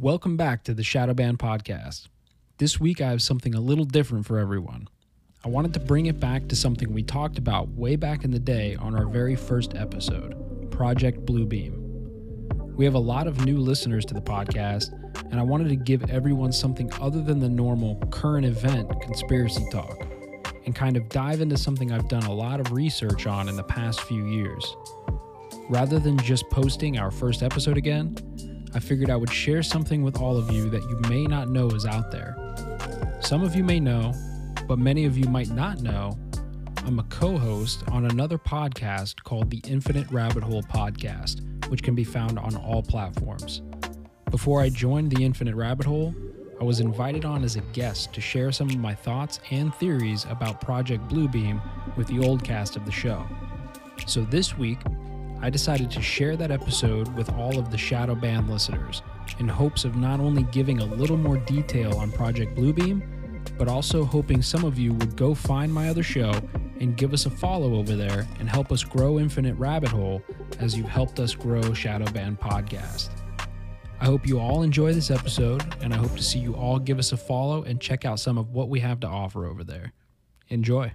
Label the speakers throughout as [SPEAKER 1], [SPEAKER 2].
[SPEAKER 1] Welcome back to the Shadow Band podcast. This week I have something a little different for everyone. I wanted to bring it back to something we talked about way back in the day on our very first episode Project Bluebeam. We have a lot of new listeners to the podcast, and I wanted to give everyone something other than the normal current event conspiracy talk and kind of dive into something I've done a lot of research on in the past few years. Rather than just posting our first episode again, I figured I would share something with all of you that you may not know is out there. Some of you may know, but many of you might not know. I'm a co host on another podcast called the Infinite Rabbit Hole Podcast, which can be found on all platforms. Before I joined the Infinite Rabbit Hole, I was invited on as a guest to share some of my thoughts and theories about Project Bluebeam with the old cast of the show. So this week, I decided to share that episode with all of the Shadow Band listeners in hopes of not only giving a little more detail on Project Bluebeam, but also hoping some of you would go find my other show and give us a follow over there and help us grow Infinite Rabbit Hole as you've helped us grow Shadow Band Podcast. I hope you all enjoy this episode, and I hope to see you all give us a follow and check out some of what we have to offer over there. Enjoy.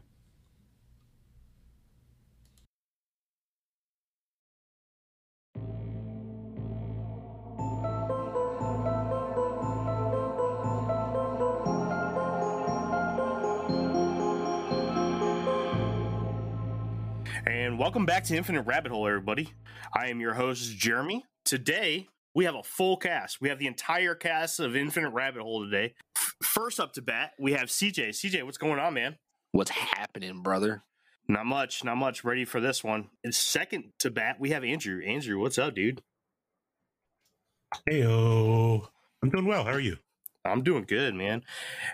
[SPEAKER 2] And welcome back to Infinite Rabbit Hole, everybody. I am your host, Jeremy. Today, we have a full cast. We have the entire cast of Infinite Rabbit Hole today. F- First up to bat, we have CJ. CJ, what's going on, man?
[SPEAKER 3] What's happening, brother?
[SPEAKER 2] Not much, not much. Ready for this one. And second to bat, we have Andrew. Andrew, what's up, dude?
[SPEAKER 4] Heyo. I'm doing well. How are you?
[SPEAKER 2] I'm doing good, man.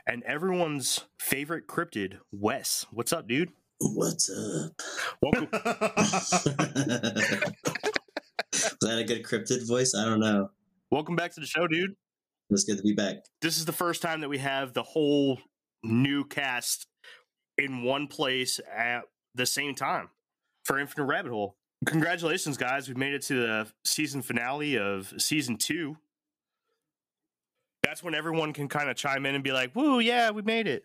[SPEAKER 2] And everyone's favorite cryptid, Wes. What's up, dude?
[SPEAKER 5] What's up?
[SPEAKER 2] Welcome.
[SPEAKER 5] Was that a good cryptid voice? I don't know.
[SPEAKER 2] welcome back to the show, dude.
[SPEAKER 5] It's good to be back.
[SPEAKER 2] this is the first time that we have the whole new cast in one place at the same time for Infinite Rabbit Hole. Congratulations, guys. We've made it to the season finale of season two. That's when everyone can kind of chime in and be like, woo, yeah, we made it.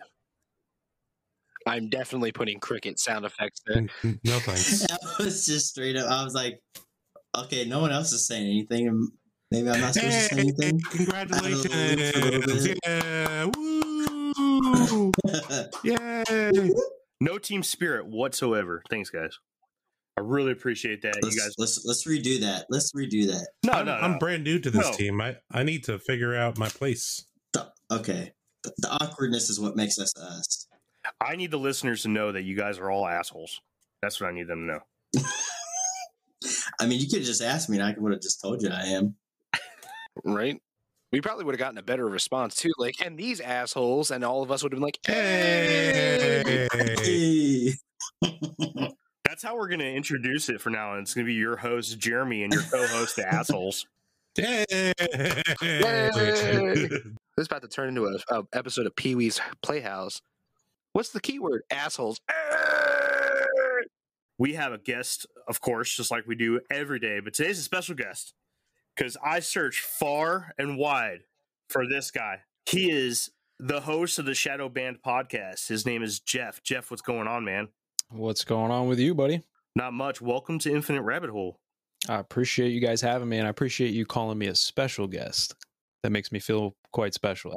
[SPEAKER 3] I'm definitely putting cricket sound effects there.
[SPEAKER 4] no thanks.
[SPEAKER 5] I was just straight up. I was like, okay, no one else is saying anything. Maybe I'm not supposed to say anything.
[SPEAKER 4] congratulations. Yeah. Woo. Yay.
[SPEAKER 2] No team spirit whatsoever. Thanks, guys. I really appreciate that.
[SPEAKER 5] let's,
[SPEAKER 2] you guys.
[SPEAKER 5] let's let's redo that. Let's redo that.
[SPEAKER 2] No,
[SPEAKER 4] I'm,
[SPEAKER 2] no,
[SPEAKER 4] I'm brand new to this
[SPEAKER 2] No.
[SPEAKER 4] team. I, I need to figure out my place.
[SPEAKER 5] The- okay, the, the awkwardness is what makes us us.
[SPEAKER 2] I need the listeners to know that you guys are all assholes. That's what I need them to know.
[SPEAKER 5] I mean, you could have just asked me, and I would have just told you I am.
[SPEAKER 3] right? We probably would have gotten a better response too. Like, and these assholes, and all of us would have been like,
[SPEAKER 4] Hey.
[SPEAKER 5] Hey.
[SPEAKER 2] That's how we're going to introduce it for now. And it's going to be your host, Jeremy, and your co host, the assholes.
[SPEAKER 4] Yay.
[SPEAKER 3] Yay. This is about to turn into a, a episode of Pee Wee's Playhouse. What's the keyword? Assholes.
[SPEAKER 2] We have a guest, of course, just like we do every day. But today's a special guest because I searched far and wide for this guy. He is the host of the Shadow Band podcast. His name is Jeff. Jeff, what's going on, man?
[SPEAKER 1] What's going on with you, buddy?
[SPEAKER 2] Not much. Welcome to Infinite Rabbit Hole.
[SPEAKER 1] I appreciate you guys having me, and I appreciate you calling me a special guest. That makes me feel quite special.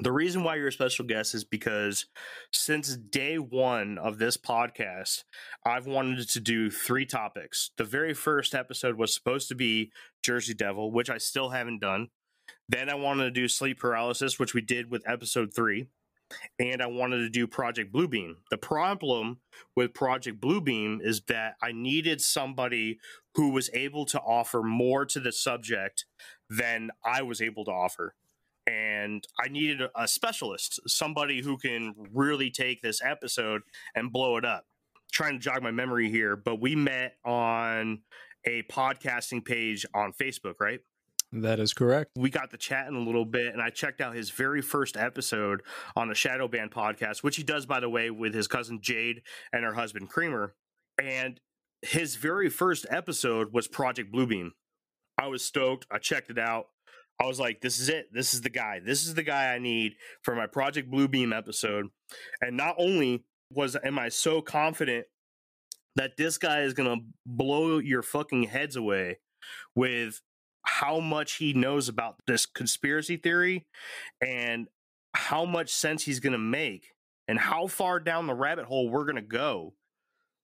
[SPEAKER 2] The reason why you're a special guest is because since day one of this podcast, I've wanted to do three topics. The very first episode was supposed to be Jersey Devil, which I still haven't done. Then I wanted to do sleep paralysis, which we did with episode three. And I wanted to do Project Bluebeam. The problem with Project Bluebeam is that I needed somebody who was able to offer more to the subject than I was able to offer and I needed a, specialist, somebody who can really take this episode and blow it up. Trying to jog my memory here, but we met on a podcasting page on Facebook, right?
[SPEAKER 1] That is correct.
[SPEAKER 2] We got to chatting a little bit, and I checked out his very first episode on the Shadow Band podcast, which he does, by the way, with his cousin Jade and her husband Creamer. And his very first episode was Project Bluebeam. I was stoked. I checked it out. I was like, this is it. This is the guy. This is the guy I need for my Project Bluebeam episode. And not only was am I so confident that this guy is gonna blow your fucking heads away with how much he knows about this conspiracy theory and how much sense he's gonna make and how far down the rabbit hole we're gonna go.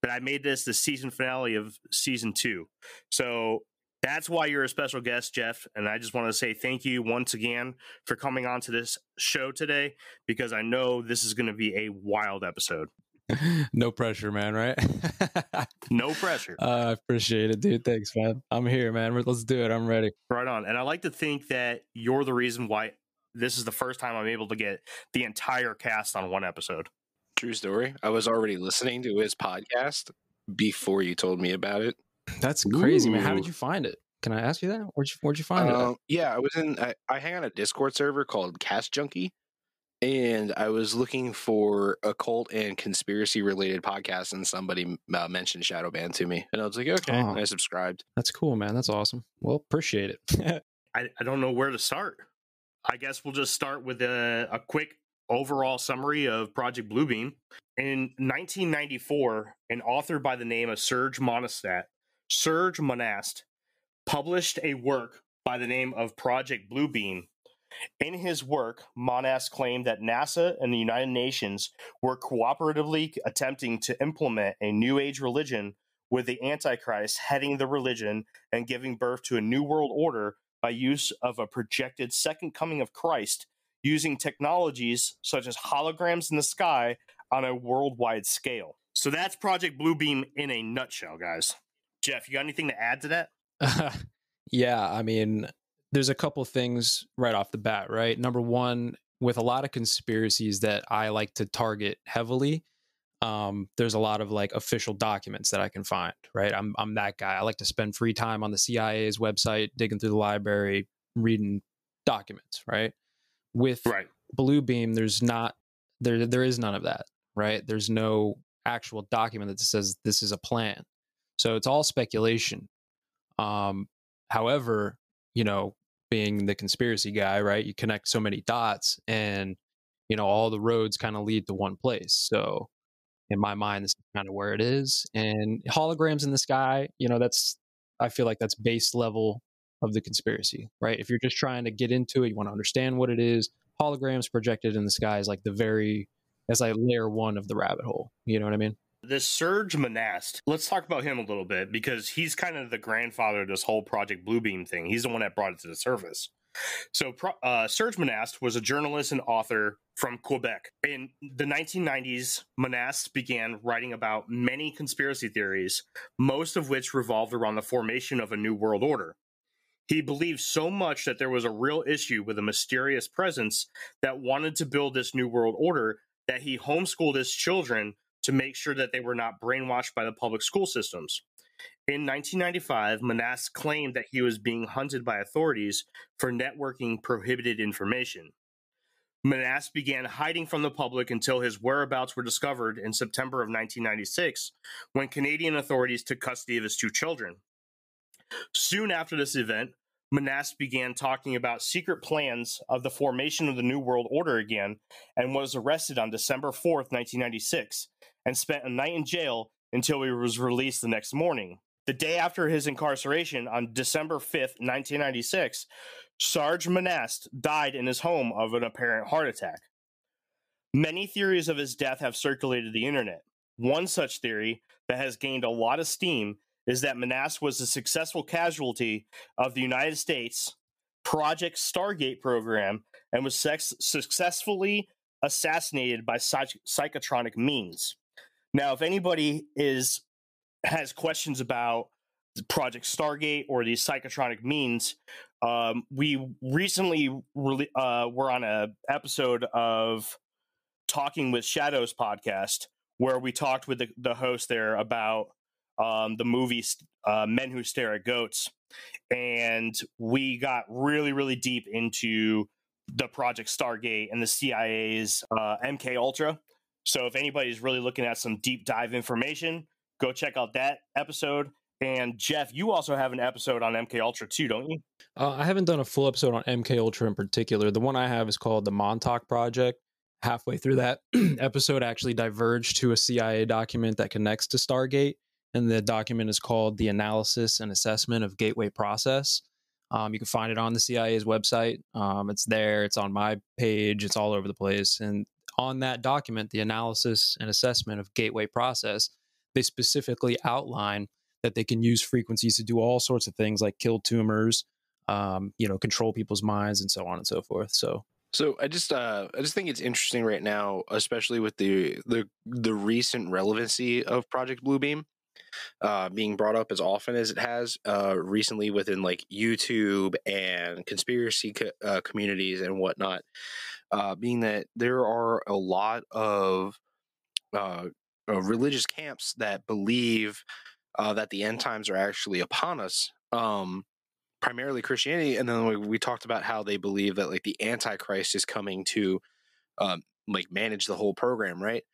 [SPEAKER 2] That I made this the season finale of season two. So that's why you're a special guest, Jeff. And I just want to say thank you once again for coming on to this show today because I know this is going to be a wild episode.
[SPEAKER 1] no pressure, man, right?
[SPEAKER 2] no pressure.
[SPEAKER 1] I uh, appreciate it, dude. Thanks, man. I'm here, man. Let's do it. I'm ready.
[SPEAKER 2] Right on. And I like to think that you're the reason why this is the first time I'm able to get the entire cast on one episode.
[SPEAKER 3] True story. I was already listening to his podcast before you told me about it.
[SPEAKER 1] That's crazy, Ooh. man. How did you find it? Can I ask you that? Where'd you Where'd you find uh, it?
[SPEAKER 3] Yeah, I was in. I, I hang on a Discord server called Cast Junkie, and I was looking for occult and conspiracy related podcasts, and somebody uh, mentioned Shadowban to me, and I was like, okay, oh, I subscribed.
[SPEAKER 1] That's cool, man. That's awesome. Well, appreciate
[SPEAKER 2] it. I, I don't know where to start. I guess we'll just start with a, a quick overall summary of Project Bluebeam. In 1994, an author by the name of Serge Monastat, Serge Monast, published a work by the name of Project Bluebeam in his work, Monast claimed that NASA and the United Nations were cooperatively attempting to implement a New Age religion with the Antichrist heading the religion and giving birth to a new world order by use of a projected second coming of Christ using technologies such as holograms in the sky on a worldwide scale. So that's Project Bluebeam in a nutshell, guys. Jeff, you got anything to add to that?
[SPEAKER 1] yeah, I mean, there's a couple things right off the bat, right? Number one, with a lot of conspiracies that I like to target heavily, um, there's a lot of like official documents that I can find, right? I'm I'm that guy. I like to spend free time on the CIA's website, digging through the library, reading documents, right? With
[SPEAKER 2] right.
[SPEAKER 1] Bluebeam, there's not there there is none of that, right? There's no actual document that says this is a plan. So it's all speculation. Um, however, you know, being the conspiracy guy, right? You connect so many dots and, you know, all the roads kind of lead to one place. So in my mind, this is kind of where it is. And holograms in the sky, you know, that's, I feel like that's base level of the conspiracy, right? If you're just trying to get into it, you want to understand what it is, holograms projected in the sky is like the very, as like layer one of the rabbit hole. You know what I mean?
[SPEAKER 2] This Serge Monast, let's talk about him a little bit because he's kind of the grandfather of this whole Project Bluebeam thing. He's the one that brought it to the surface. So, uh, Serge Monast was a journalist and author from Quebec. In the 1990s, Monast began writing about many conspiracy theories, most of which revolved around the formation of a new world order. He believed so much that there was a real issue with a mysterious presence that wanted to build this new world order that he homeschooled his children to make sure that they were not brainwashed by the public school systems. In 1995, Monast claimed that he was being hunted by authorities for networking prohibited information. Monast began hiding from the public until his whereabouts were discovered in September of 1996 when Canadian authorities took custody of his two children. Soon after this event, Monast began talking about secret plans of the formation of the New World Order again and was arrested on December 4th, 1996, and spent a night in jail until he was released the next morning. The day after his incarceration, on December 5th, 1996, Serge Monast died in his home of an apparent heart attack. Many theories of his death have circulated the internet. One such theory that has gained a lot of steam is that Monast was a successful casualty of the United States Project Stargate program and was sex- successfully assassinated by psych- psychotronic means. Now, if anybody is has questions about Project Stargate or these psychotronic means, um, we recently re- uh, were on a episode of Talking with Shadows podcast where we talked with the, the host there about um, the movie uh, Men Who Stare at Goats, and we got really, really deep into the Project Stargate and the CIA's uh, MK Ultra. So if anybody's really looking at some deep dive information, go check out that episode. And Jeff, you also have an episode on MK Ultra too, don't you?
[SPEAKER 1] Uh, I haven't done a full episode on MK Ultra in particular. The one I have is called the Montauk Project. Halfway through that episode, I actually diverged to a CIA document that connects to Stargate, and the document is called "The Analysis and Assessment of Gateway Process." Um, you can find it on the CIA's website. Um, it's there. It's on my page. It's all over the place. And on that document, the analysis and assessment of gateway process, they specifically outline that they can use frequencies to do all sorts of things like kill tumors, um, you know, control people's minds, and so on and so forth. So
[SPEAKER 3] So I just uh I just think it's interesting right now, especially with the the the recent relevancy of Project Bluebeam uh being brought up as often as it has uh recently within like YouTube and conspiracy co- uh, communities and whatnot. Uh being that there are a lot of uh, uh religious camps that believe that the end times are actually upon us. Um primarily Christianity, and then we, we talked about how they believe that like the Antichrist is coming to um, like manage the whole program, right?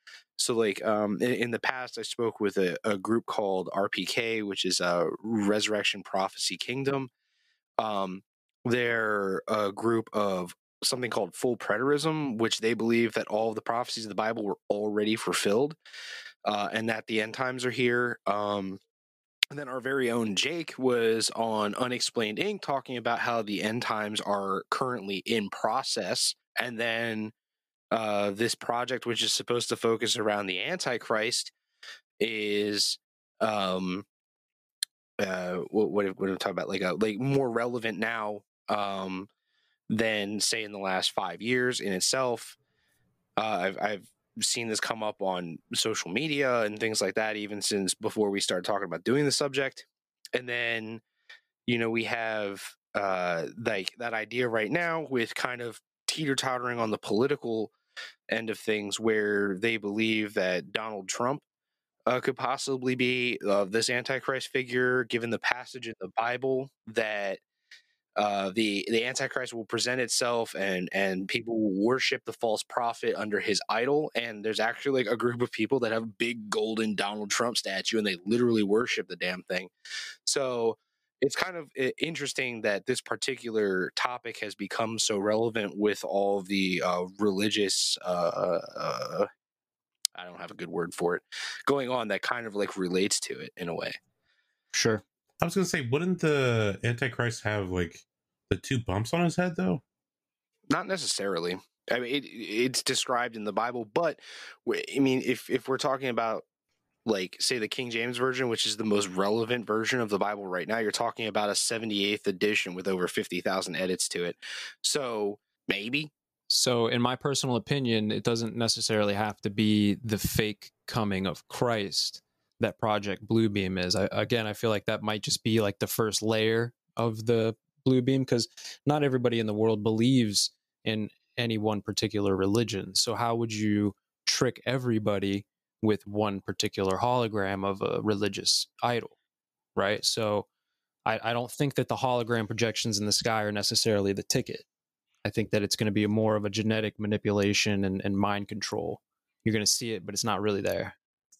[SPEAKER 3] So like um, in, in the past, I spoke with a, a group called RPK, which is a Resurrection Prophecy Kingdom. Um, they're a group of something called full preterism, which they believe that all of the prophecies of the Bible were already fulfilled, uh, and that the end times are here. Um, and then our very own Jake was on Unexplained Inc. talking about how the end times are currently in process. And then uh, this project, which is supposed to focus around the Antichrist, is um, uh, what what am talking about? Like a like more relevant now um, than say in the last five years in itself. Uh, I've I've seen this come up on social media and things like that, even since before we started talking about doing the subject. And then, you know, we have uh, like that idea right now with kind of teeter tottering on the political end of things, where they believe that Donald Trump uh, could possibly be uh, this antichrist figure, given the passage in the Bible that uh, the the Antichrist will present itself, and and people will worship the false prophet under his idol. And there's actually like a group of people that have big golden Donald Trump statue, and they literally worship the damn thing. So it's kind of interesting that this particular topic has become so relevant with all the uh, religious. Uh, uh, I don't have a good word for it going on that kind of like relates to it in a way.
[SPEAKER 1] sure.
[SPEAKER 4] I was gonna say, wouldn't the Antichrist have like the two bumps on his head though?
[SPEAKER 3] not necessarily i mean it, it's described in the bible but I mean if if we're talking about like say the king james version which is the most relevant version of the bible right now you're talking about a 78th edition with over 50000 edits to it so maybe
[SPEAKER 1] So, in my personal opinion, it doesn't necessarily have to be the fake coming of Christ that Project Bluebeam is. I, again, I feel like that might just be like the first layer of the Bluebeam because not everybody in the world believes in any one particular religion. So, how would you trick everybody with one particular hologram of a religious idol? Right. So, I, I don't think that the hologram projections in the sky are necessarily the ticket. I think that it's going to be more of a genetic manipulation and, and mind control. You're going to see it, but it's not really there.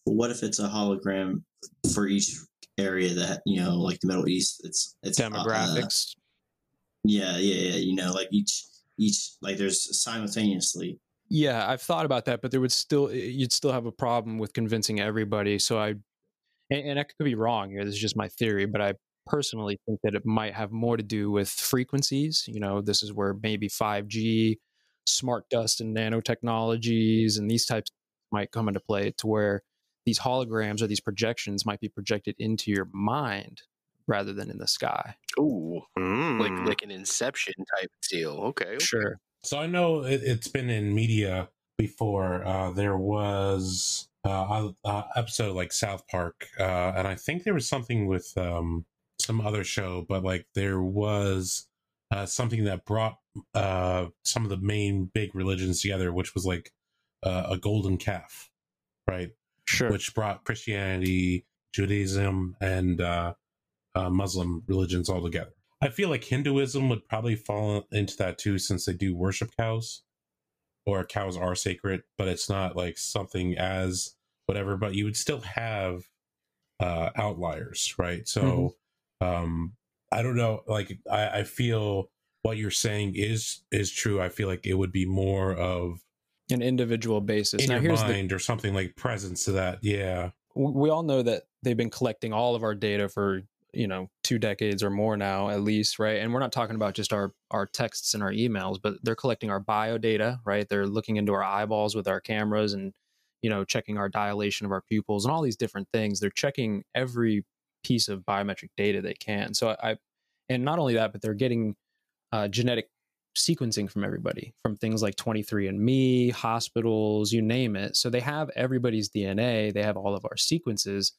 [SPEAKER 5] What if it's a hologram for each area that you know, like the Middle East? It's it's uh,
[SPEAKER 1] Demographics.
[SPEAKER 5] yeah, yeah, yeah. You know, like each each like there's simultaneously.
[SPEAKER 1] Yeah, I've thought about that, but there would still you'd still have a problem with convincing everybody. So I, and, and I could be wrong here. This is just my theory, but I personally think that it might have more to do with frequencies. You know, this is where maybe 5G, smart dust, and nanotechnologies, and these types might come into play to where these holograms or these projections might be projected into your mind rather than in the sky.
[SPEAKER 3] ooh like
[SPEAKER 2] Mm.
[SPEAKER 3] like an inception type deal okay
[SPEAKER 1] Sure.
[SPEAKER 4] So I know it, it's been in media before. Uh, there was uh, episode like South Park, uh, and I think there was something with um, some other show, but like there was uh, something that brought uh, some of the main big religions together, which was like uh, a golden calf, right?
[SPEAKER 1] Sure.
[SPEAKER 4] Which brought Christianity, Judaism, and uh, uh, Muslim religions all together. I feel like Hinduism would probably fall into that too, since they do worship cows, or cows are sacred, but it's not like something as whatever. But you would still have uh, outliers, right? So um, I don't know. Like I, I feel what you're saying is is true. I feel like it would be more of
[SPEAKER 1] an individual basis.
[SPEAKER 4] in
[SPEAKER 1] now,
[SPEAKER 4] your
[SPEAKER 1] here's
[SPEAKER 4] mind or something like presence to that. Yeah.
[SPEAKER 1] we all know that they've been collecting all of our data for you know two decades or more now at least right? And we're not talking about just our our texts and our emails but they're collecting our bio data right? They're looking into our eyeballs with our cameras and you know checking our dilation of our pupils and all these different things. They're checking every piece of biometric data they can. So i and not only that but they're getting uh, genetic sequencing from everybody from things like 23andme hospitals you name it. So they have everybody's dna they have all of our sequences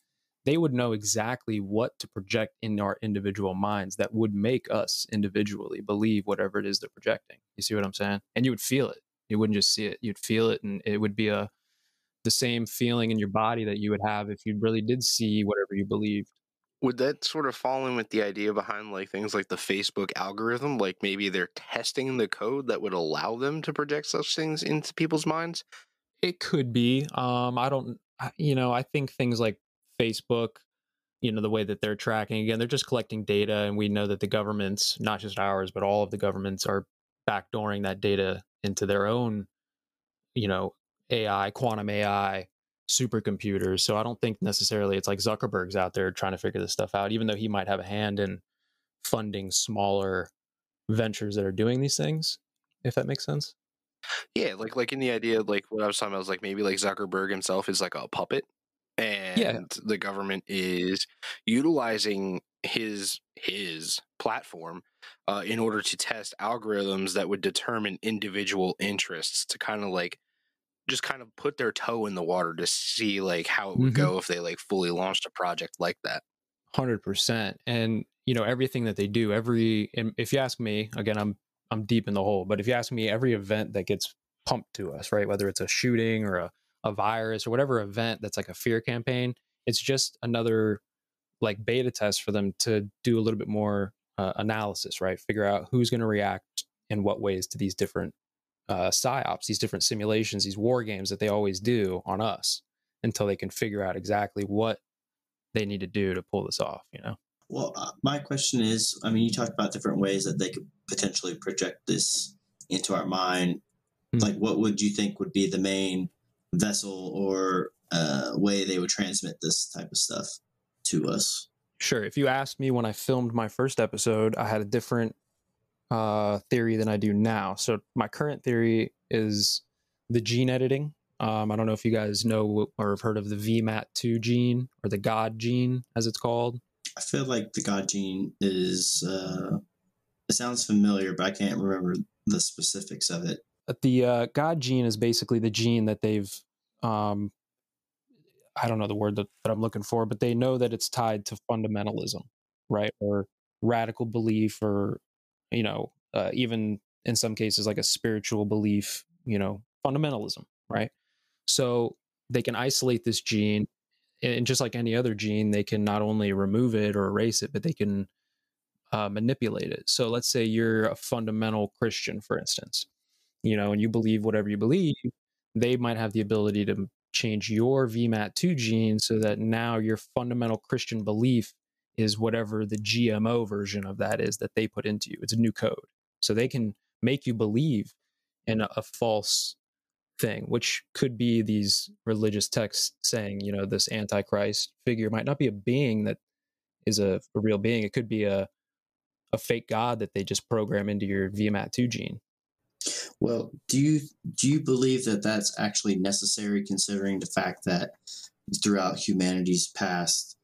[SPEAKER 1] they would know exactly what to project in our individual minds that would make us individually believe whatever it is they're projecting. You see what I'm saying? And you would feel it. You wouldn't just see it. You'd feel it and it would be a the same feeling in your body that you would have if you really did see whatever you believed.
[SPEAKER 3] Would that sort of fall in with the idea behind like things like the Facebook algorithm? Like maybe they're testing the code that would allow them to project such things into people's minds?
[SPEAKER 1] It could be. Um I don't you know, I think things like Facebook, you know, the way that they're tracking again, they're just collecting data and we know that the governments, not just ours, but all of the governments are backdooring that data into their own, you know, AI, quantum AI, supercomputers. So I don't think necessarily it's like Zuckerberg's out there trying to figure this stuff out, even though he might have a hand in funding smaller ventures that are doing these things, if that makes sense.
[SPEAKER 3] Yeah, like like in the idea, like what I was talking about was like maybe like Zuckerberg himself is like a puppet, and the government is utilizing his his platform uh, in order to test algorithms that would determine individual interests to kind of like just kind of put their toe in the water to see like how it would
[SPEAKER 1] Mhm.
[SPEAKER 3] go if they like fully launched a project like that.
[SPEAKER 1] Hundred percent, and you know everything that they do. Every, and if you ask me, again, I'm I'm deep in the hole. But if you ask me, every event that gets pumped to us, right, whether it's a shooting or a, a virus or whatever event that's like a fear campaign, it's just another like beta test for them to do a little bit more uh, analysis, right? Figure out who's going to react in what ways to these different uh, psyops, these different simulations, these war games that they always do on us, until they can figure out exactly what they need to do to pull this off. You know.
[SPEAKER 5] Well, uh, my question is I mean, you talked about different ways that they could potentially project this into our mind.
[SPEAKER 1] Hmm.
[SPEAKER 5] Like, what would you think would be the main vessel or uh, way they would transmit this type of stuff to us?
[SPEAKER 1] Sure. If you asked me when I filmed my first episode, I had a different uh, theory than I do now. So my current theory is the gene editing. Um, I don't know if you guys know or have heard of the VMAT2 gene or the God gene, as it's called.
[SPEAKER 5] I feel like the God gene is, uh, it sounds familiar, but I can't remember the specifics of it.
[SPEAKER 1] The uh, God gene is basically the gene that they've, um, I don't know the word that, that I'm looking for, but they know that it's tied to fundamentalism, right? Or radical belief, or, you know, uh, even in some cases, like a spiritual belief, you know, fundamentalism, right? So they can isolate this gene. And just like any other gene, they can not only remove it or erase it, but they can uh, manipulate it. So let's say you're a fundamental Christian, for instance, you know, and you believe whatever you believe, they might have the ability to change your VMAT2 gene so that now your fundamental Christian belief is whatever the GMO version of that is that they put into you. It's a new code. So they can make you believe in a, a false thing, which could be these religious texts saying, you know, this antichrist figure might not be a being that is a, a real being. It could be a a fake god that they just program into your VMAT2 gene.
[SPEAKER 5] Well, do you do you believe that that's actually necessary, considering the fact that throughout humanity's past,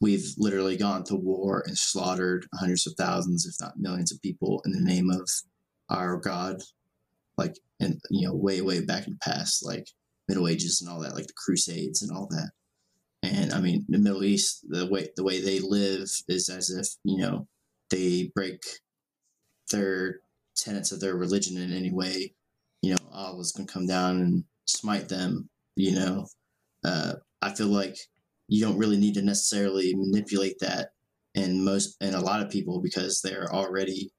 [SPEAKER 5] we've literally gone to war and slaughtered hundreds of thousands, if not millions, of people in the name of our God, like and you know, way way back in the past, like Middle Ages and all that, like the Crusades and all that. And I mean, the Middle East, the way the way they live is as if you know they break their tenets of their religion in any way, you know, Allah's going to come down and smite them, you know. Uh, I feel like you don't really need to necessarily manipulate that in most, and a lot of people because they're already,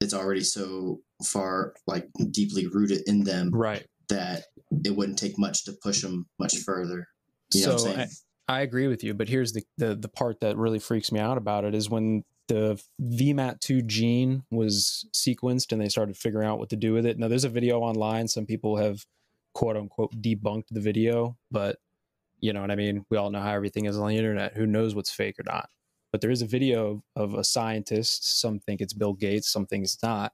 [SPEAKER 5] it's already so far, like deeply rooted in them
[SPEAKER 1] Right.
[SPEAKER 5] that it wouldn't take much to push them much further. You know
[SPEAKER 1] so
[SPEAKER 5] what I'm saying?
[SPEAKER 1] I agree with you, but here's the, the the part that really freaks me out about it is when the VMAT2 gene was sequenced and they started figuring out what to do with it. Now there's a video online. Some people have quote unquote debunked the video, but you know what I mean? We all know how everything is on the internet. Who knows what's fake or not? But there is a video of a scientist, some think it's Bill Gates, some think it's not,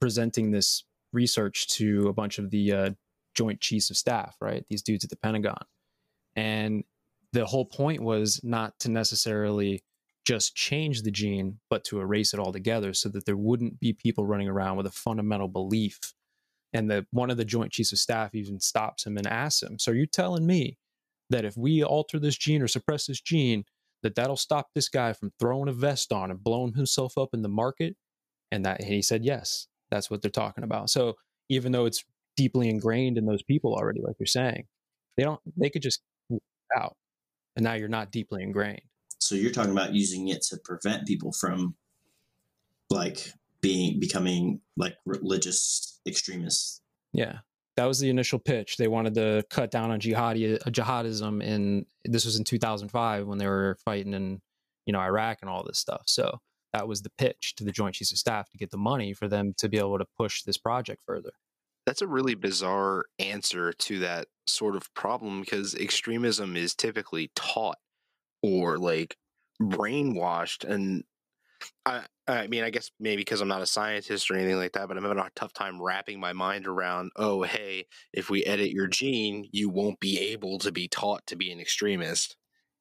[SPEAKER 1] presenting this research to a bunch of the uh, joint chiefs of staff, right? These dudes at the Pentagon. And the whole point was not to necessarily just change the gene, but to erase it altogether so that there wouldn't be people running around with a fundamental belief. And that one of the joint chiefs of staff even stops him and asks him, So are you telling me that if we alter this gene or suppress this gene, that that'll stop this guy from throwing a vest on and blowing himself up in the market? And that and he said, Yes, that's what they're talking about. So even though it's deeply ingrained in those people already, like you're saying, they don't they could just out. And now you're not deeply ingrained.
[SPEAKER 5] So you're talking about using it to prevent people from like being becoming like religious extremists.
[SPEAKER 1] Yeah. That was the initial pitch. They wanted to cut down on jihadi uh, jihadism and this was in 2005 when they were fighting in, you know, Iraq and all this stuff. So that was the pitch to the Joint Chiefs of Staff to get the money for them to be able to push this project further.
[SPEAKER 3] That's a really bizarre answer to that sort of problem because extremism is typically taught or like brainwashed and I, I mean, I guess maybe because I'm not a scientist or anything like that, but I'm having a tough time wrapping my mind around, oh, hey, if we edit your gene, you won't be able to be taught to be an extremist.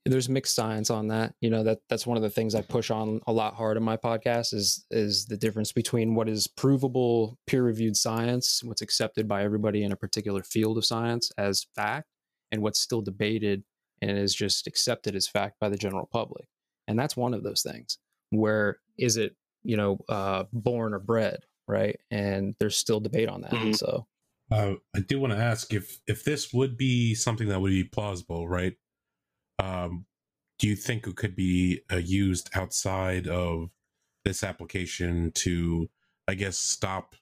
[SPEAKER 1] There's mixed science on that. You know, that that's one of the things I push on a lot hard in my podcast is is the difference between what is provable peer-reviewed science, what's accepted by everybody in a particular field of science as fact, and what's still debated and is just accepted as fact by the general public. And that's one of those things. Where is it you know uh, born or bred right? And there's still debate on that mm-hmm. so.
[SPEAKER 4] Uh, i do want to ask if if this would be something that would be plausible right? Um, do you think it could be uh, used outside of this application to i guess stop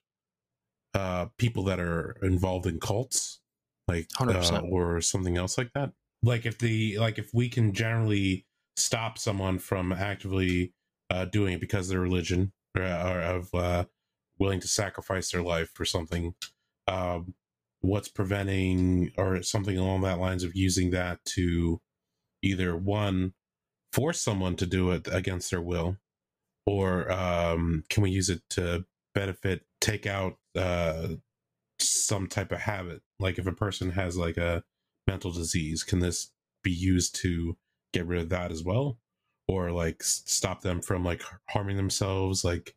[SPEAKER 4] uh, people that are involved in cults? Like uh, or something else like that like if the like if we can generally stop someone from actively uh, doing it because their religion or, or of uh, willing to sacrifice their life for something. Um, what's preventing or something along that lines of using that to either one force someone to do it against their will, or um, can we use it to benefit, take out uh, some type of habit? Like if a person has like a mental disease, can this be used to get rid of that as well? or like stop them from like harming themselves like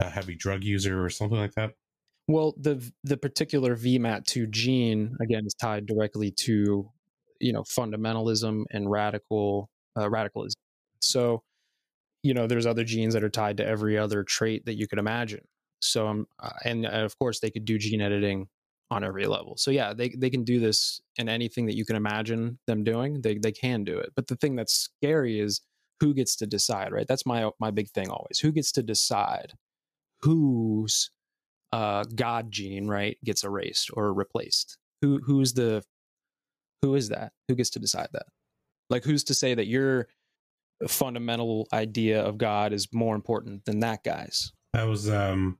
[SPEAKER 4] a heavy drug user or something like that?
[SPEAKER 1] Well the the particular vmat2 gene again is tied directly to you know fundamentalism and radical uh, radicalism. So you know there's other genes that are tied to every other trait that you could imagine. So um, uh, and, and of course they could do gene editing on every level. So yeah, they they can do this in anything that you can imagine them doing. They they can do it. But the thing that's scary is who gets to decide, right? That's my my big thing always. Who gets to decide whose uh, God gene, right, gets erased or replaced? Who who's the who is that? Who gets to decide that? Like who's to say that your fundamental idea of God is more important than that guy's?
[SPEAKER 4] That was um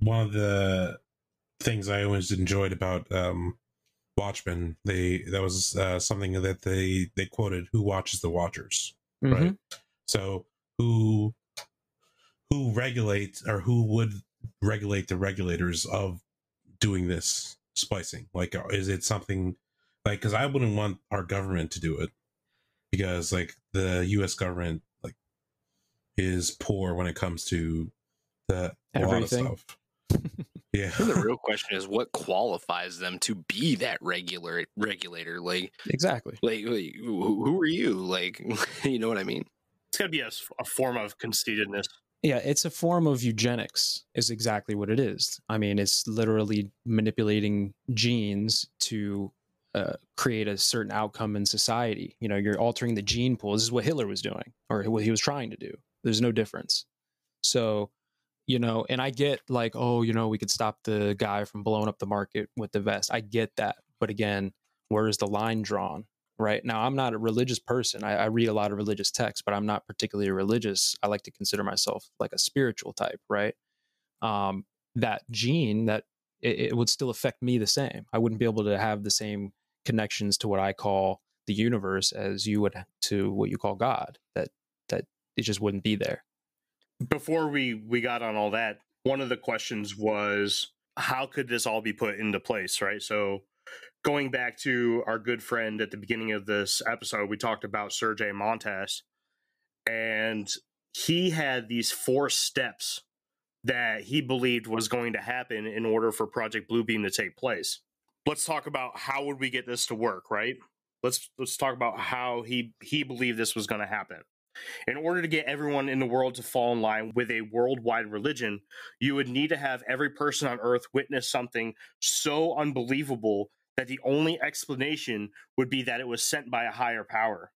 [SPEAKER 4] one of the things I always enjoyed about um Watchmen. They that was uh, something that they they quoted: "Who watches the Watchers?" mm-hmm. right? So who who regulates or who would regulate the regulators of doing this splicing? Like, uh, is it something like because I wouldn't want our government to do it because like the U.S. government like is poor when it comes to the Everything. lot of stuff. Yeah.
[SPEAKER 3] the real question is what qualifies them to be that regular regulator? Like
[SPEAKER 1] exactly.
[SPEAKER 3] Like, like who, who, are you? Like, you know what I mean?
[SPEAKER 2] It's got to be a, a form of conceitedness.
[SPEAKER 1] Yeah, it's a form of eugenics. Is exactly what it is. I mean, it's literally manipulating genes to uh, create a certain outcome in society. You know, you're altering the gene pool. This is what Hitler was doing, or what he was trying to do. There's no difference. So you know and i get like oh you know we could stop the guy from blowing up the market with the vest. I get that but again where is the line drawn right? Now i'm not a religious person. I, I, read a lot of religious texts but i'm not particularly religious. I like to consider myself like a spiritual type right? Um, that gene that it, it, would still affect me the same. I wouldn't be able to have the same connections to what i call the universe as you would to what you call god that that it just wouldn't be there
[SPEAKER 2] before we we got on all that one of the questions was how could this all be put into place right so going back to our good friend at the beginning of this episode, we talked about Sergey Montes, and he had these four steps that he believed was going to happen in order for Project Bluebeam to take place. Let's talk about how would we get this to work, right? Let's let's talk about how he he believed this was going to happen. In order to get everyone in the world to fall in line with a worldwide religion, you would need to have every person on earth witness something so unbelievable that the only explanation would be that it was sent by a higher power.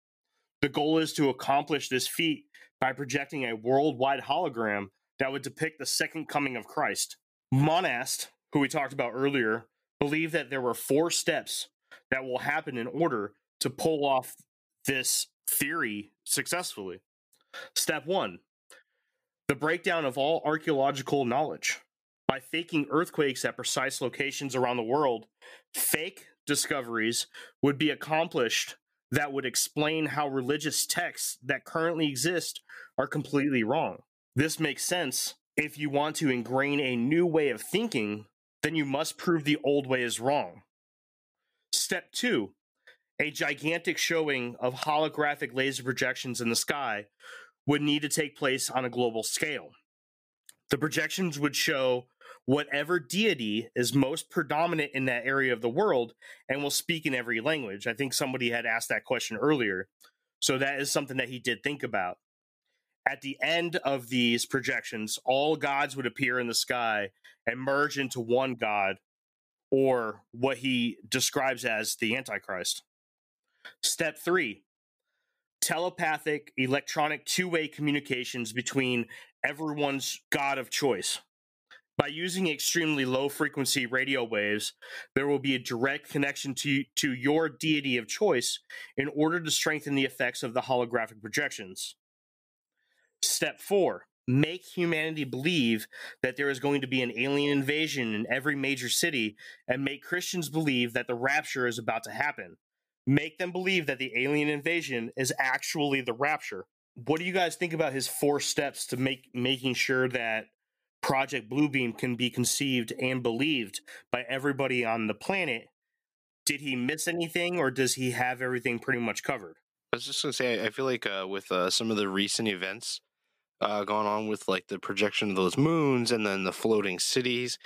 [SPEAKER 2] The goal is to accomplish this feat by projecting a worldwide hologram that would depict the second coming of Christ. Monast, who we talked about earlier, believed that there were four steps that will happen in order to pull off this theory successfully. Step one the breakdown of all archaeological knowledge. By faking earthquakes at precise locations around the world, fake discoveries would be accomplished that would explain how religious texts that currently exist are completely wrong. This makes sense. If you want to ingrain a new way of thinking, then you must prove the old way is wrong. Step two a gigantic showing of holographic laser projections in the sky would need to take place on a global scale. The projections would show whatever deity is most predominant in that area of the world and will speak in every language. I think somebody had asked that question earlier. So that is something that he did think about. At the end of these projections, all gods would appear in the sky and merge into one god, or what he describes as the Antichrist. Step three telepathic electronic two way communications between everyone's god of choice. By using extremely low frequency radio waves, there will be a direct connection to, to your deity of choice in order to strengthen the effects of the holographic projections. Step four make humanity believe that there is going to be an alien invasion in every major city and make Christians believe that the rapture is about to happen. Make them believe that the alien invasion is actually the rapture. What do you guys think about his four steps to make making sure that Project Bluebeam can be conceived and believed by everybody on the planet. Did he miss anything, or does he have everything pretty much covered?
[SPEAKER 3] I was just gonna say, I feel like uh, with uh, some of the recent events uh, going on with like the projection of those moons and then the floating cities,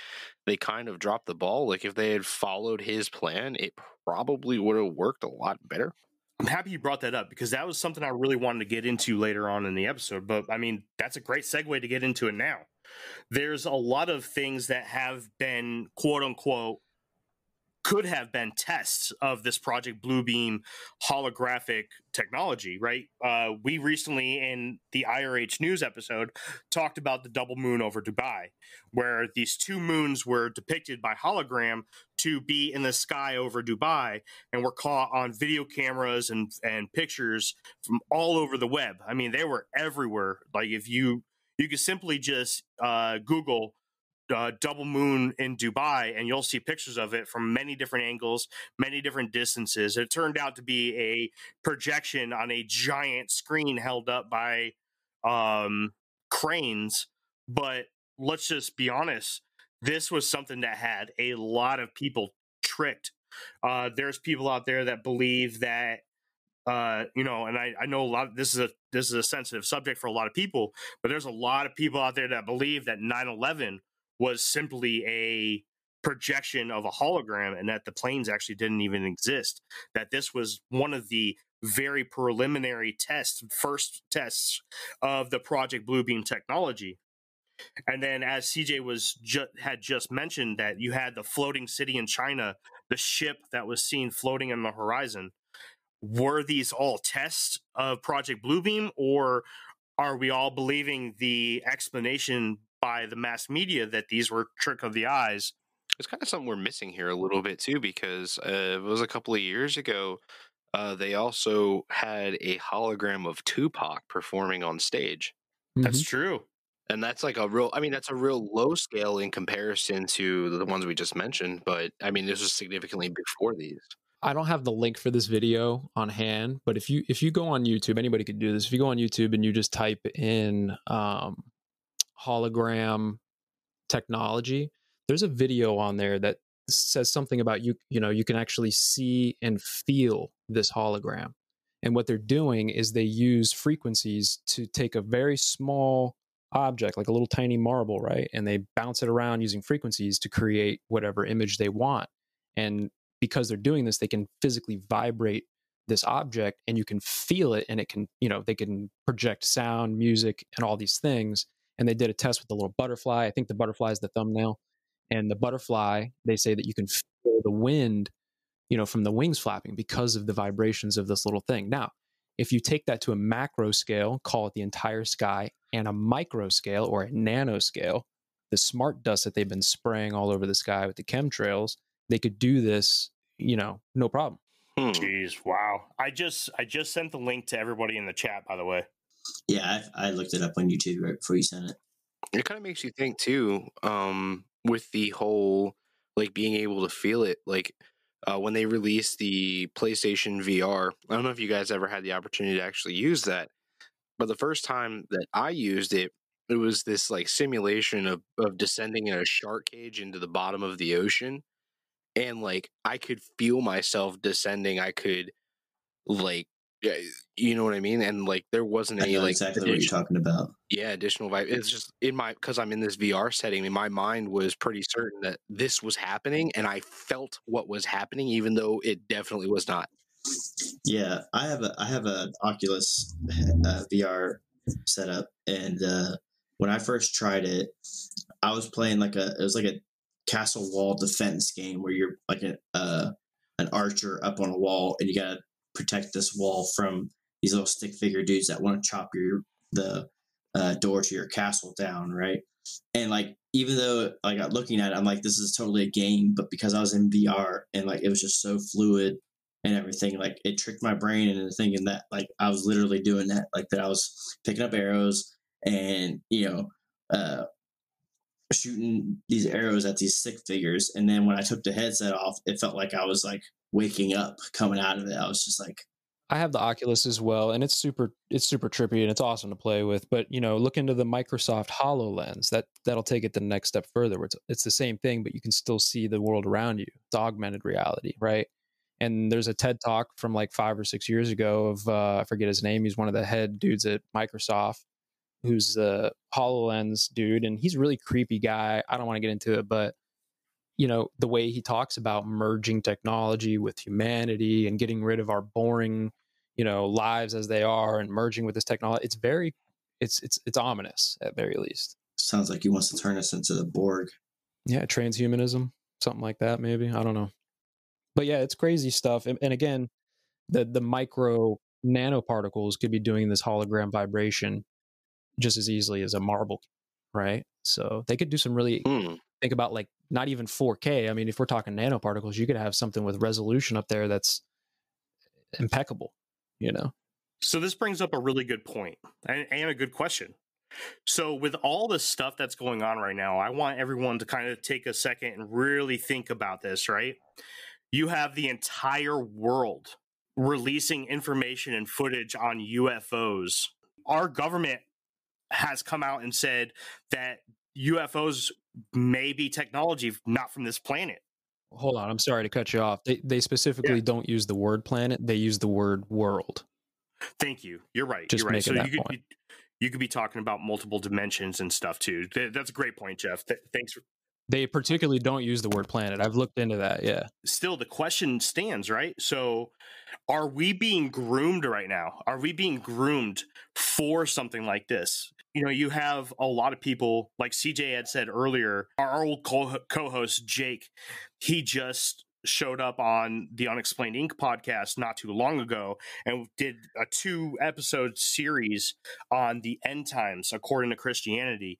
[SPEAKER 3] they kind of dropped the ball. Like if they had followed his plan, it probably would have worked a lot better.
[SPEAKER 2] I'm happy you brought that up because that was something I really wanted to get into later on in the episode. But I mean, that's a great segue to get into it now there's a lot of things that have been quote unquote could have been tests of this Project Bluebeam holographic technology, right? Uh, we recently, in the IRH News episode, talked about the double moon over Dubai, where these two moons were depicted by hologram to be in the sky over Dubai and were caught on video cameras and, and pictures from all over the web. I mean, they were everywhere. Like, if you you could simply just uh, Google uh, double moon in Dubai, and you'll see pictures of it from many different angles, many different distances. It turned out to be a projection on a giant screen held up by um, cranes. But let's just be honest, this was something that had a lot of people tricked. Uh, there's people out there that believe that uh, you know, and I, I know a lot. Of, this is a this is a sensitive subject for a lot of people, but there's a lot of people out there that believe that 9/11 was simply a projection of a hologram, and that the planes actually didn't even exist. That this was one of the very preliminary tests, first tests of the Project Bluebeam technology. And then, as CJ was ju- had just mentioned, that you had the floating city in China, the ship that was seen floating in the horizon were these all tests of Project Bluebeam, or are we all believing the explanation by the mass media that these were trick of the eyes?
[SPEAKER 3] It's kind of something we're missing here a little bit too, because uh, it was a couple of years ago. Uh, they also had a hologram of Tupac performing on stage.
[SPEAKER 2] That's
[SPEAKER 1] Mhm.
[SPEAKER 2] true.
[SPEAKER 3] And that's like a real, I mean, that's a real low scale in comparison to the ones we just mentioned. But I mean, this was significantly before these.
[SPEAKER 1] I don't have the link for this video on hand, but if you if you go on YouTube, anybody could do this. If you go on YouTube and you just type in um, hologram technology, there's a video on there that says something about you. You know, you can actually see and feel this hologram. And what they're doing is they use frequencies to take a very small object, like a little tiny marble, right? And they bounce it around using frequencies to create whatever image they want. And because they're doing this, they can physically vibrate this object and you can feel it and it can, you know, they can project sound, music, and all these things. And they did a test with the little butterfly. I think the butterfly is the thumbnail. And the butterfly, they say that you can feel the wind, you know, from the wings flapping because of the vibrations of this little thing. Now, if you take that to a macro scale, call it the entire sky, and a micro scale or a nano scale, the smart dust that they've been spraying all over the sky with the chemtrails, they could do this, you know, no problem.
[SPEAKER 3] Hmm.
[SPEAKER 2] Jeez, wow. I just I just sent the link to everybody in the chat, by the way.
[SPEAKER 5] Yeah, I, I looked it up on YouTube right before you sent it.
[SPEAKER 3] It kind of makes you think too, um, with the whole like being able to feel it. Like uh, when they released the PlayStation VR, I don't know if you guys ever had the opportunity to actually use that, but the first time that I used it, it was this like simulation of of descending in a shark cage into the bottom of the ocean, and like I could feel myself descending. I could like. Yeah, you know what I mean, and like there wasn't any like
[SPEAKER 5] exactly what you're talking about.
[SPEAKER 3] yeah additional vibe it's just in my because i'm in this vr setting and my mind was pretty certain that this was happening and i felt what was happening even though it definitely was not
[SPEAKER 5] Yeah, I have a I have a Oculus uh, VR setup, and uh, when I first tried it, I was playing like a it was like a castle wall defense game where you're like a uh, an archer up on a wall, and you gotta protect this wall from these little stick figure dudes that want to chop your the uh, door to your castle down, right? And like even though like looking at it, I'm like this is totally a game, but because I was in VR and like it was just so fluid and everything like it tricked my brain into thinking that like i was literally doing that like that i was picking up arrows and you know uh shooting these arrows at these stick figures and then when i took the headset off it felt like i was like waking up coming out of it i was just like
[SPEAKER 1] I have the Oculus as well, and it's super it's super trippy and it's awesome to play with. But you know, look into the Microsoft HoloLens. That that'll take it the next step further. It's it's the same thing, but you can still see the world around you. It's augmented reality, right? And there's a TED talk from like five or six years ago of uh, I forget his name. He's one of the head dudes at Microsoft, who's the HoloLens dude, and he's a really creepy guy. I don't want to get into it, but you know the way he talks about merging technology with humanity and getting rid of our boring you know lives as they are and merging with this technology it's very it's it's it's ominous at very least.
[SPEAKER 5] Sounds like he wants to turn us into the borg.
[SPEAKER 1] Yeah transhumanism something like that maybe i don't know. But yeah it's crazy stuff and, and again the the micro nanoparticles could be doing this hologram vibration just as easily as a marble right? So they could do some really
[SPEAKER 3] Hmm.
[SPEAKER 1] think about like not even 4K. I mean, if we're talking nanoparticles, you could have something with resolution up there that's impeccable, you know?
[SPEAKER 2] So this brings up a really good point and, and a good question. So with all the stuff that's going on right now, I want everyone to kind of take a second and really think about this, right? You have the entire world releasing information and footage on UFOs. Our government has come out and said that UFOs may be technology not from this planet.
[SPEAKER 1] Hold on, I'm sorry to cut you off. They they specifically
[SPEAKER 2] Yeah.
[SPEAKER 1] don't use the word planet, they use the word world.
[SPEAKER 2] Thank you. You're right.
[SPEAKER 1] Just
[SPEAKER 2] You're right. So you could
[SPEAKER 1] point.
[SPEAKER 2] you, could be talking about multiple dimensions and stuff too. Th- That's a great point, Jeff. Th- thanks. For,
[SPEAKER 1] They particularly don't use the word planet. I've looked into that. Yeah.
[SPEAKER 2] still, the question stands, right? So, are we being groomed right now? Are we being groomed for something like this? You know, you have a lot of people, like CJ had said earlier. Our old co- co-host Jake, he just showed up on the Unexplained Inc. podcast not too long ago and did a two episode series on the end times according to Christianity.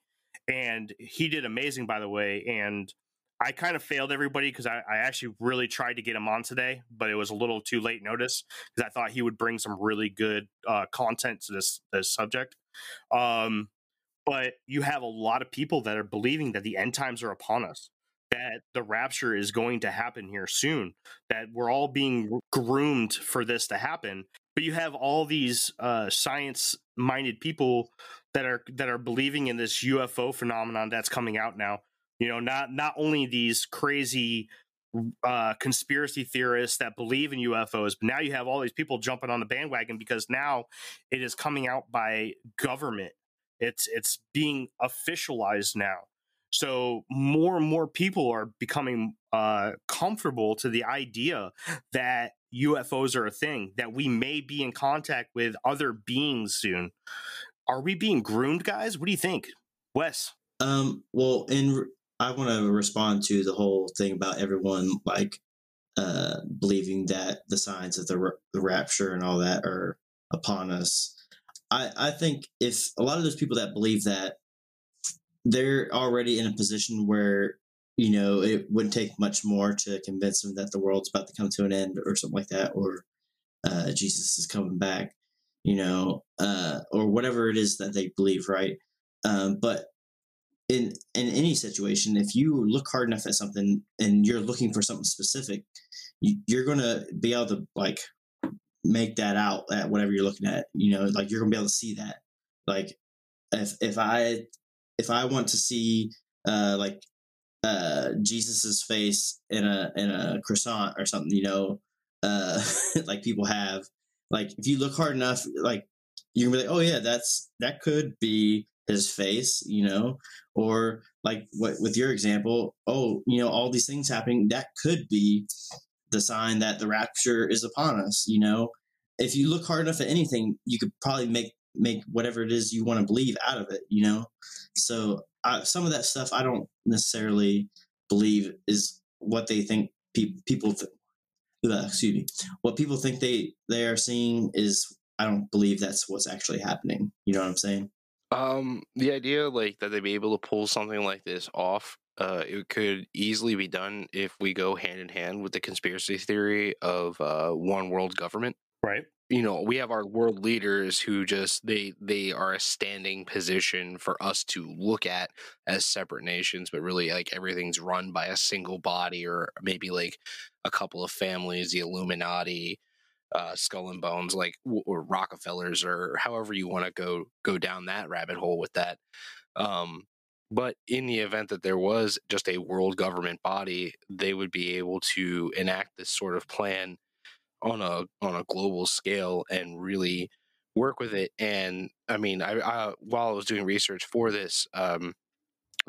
[SPEAKER 2] And he did amazing, by the way. And I kind of failed everybody because I, I, actually really tried to get him on today, but it was a little too late notice because I thought he would bring some really good uh, content to this this subject. Um, but you have a lot of people that are believing that the end times are upon us, that the rapture is going to happen here soon, that we're all being groomed for this to happen. But you have all these uh, science minded people that are that are believing in this UFO phenomenon that's coming out now you know, not not only these crazy uh, conspiracy theorists that believe in UFOs, but now you have all these people jumping on the bandwagon because now it is coming out by government. It's it's being officialized now. So more and more people are becoming uh, comfortable to the idea that UFOs are a thing, that we may be in contact with other beings soon. Are we being groomed, guys? What do you think, Wes?
[SPEAKER 5] Um, well, in I want to respond to the whole thing about everyone like uh, believing that the signs of the, the rapture and all that are upon us. I, I think if a lot of those people that believe that they're already in a position where you know it wouldn't take much more to convince them that the world's about to come to an end or something like that or uh, jesus is coming back you know uh, or whatever it is that they believe right um, but in in any situation, if you look hard enough at something and you're looking for something specific, you, you're gonna be able to like make that out at whatever you're looking at. You know, like you're gonna be able to see that. Like if if I if I want to see uh like uh Jesus's face in a in a croissant or something, you know, uh like people have, like if you look hard enough, like you're gonna be like, oh yeah, that's that could be his face, you know, or like what with your example, oh, you know, all these things happening, that could be the sign that the rapture is upon us, you know. If you look hard enough at anything, you could probably make make whatever it is you want to believe out of it, you know. So some of that stuff I don't necessarily believe is what they think pe- people. Th- uh, excuse me. What people think they they are seeing is I don't believe that's what's actually happening. You know what I'm saying?
[SPEAKER 3] Um, the idea like that they'd be able to pull something like this off, uh, it could easily be done if we go hand in hand with the conspiracy theory of uh, one world government.
[SPEAKER 2] Right.
[SPEAKER 3] You know, we have our world leaders who just they they are a standing position for us to look at as separate nations, but really like everything's run by a single body or maybe like a couple of families, the Illuminati, uh, Skull and Bones, like or Rockefellers, or however you want to go go down that rabbit hole with that. Um, but in the event that there was just a world government body, they would be able to enact this sort of plan on a on a global scale and really work with it. And I mean, I, I while I was doing research for this, um,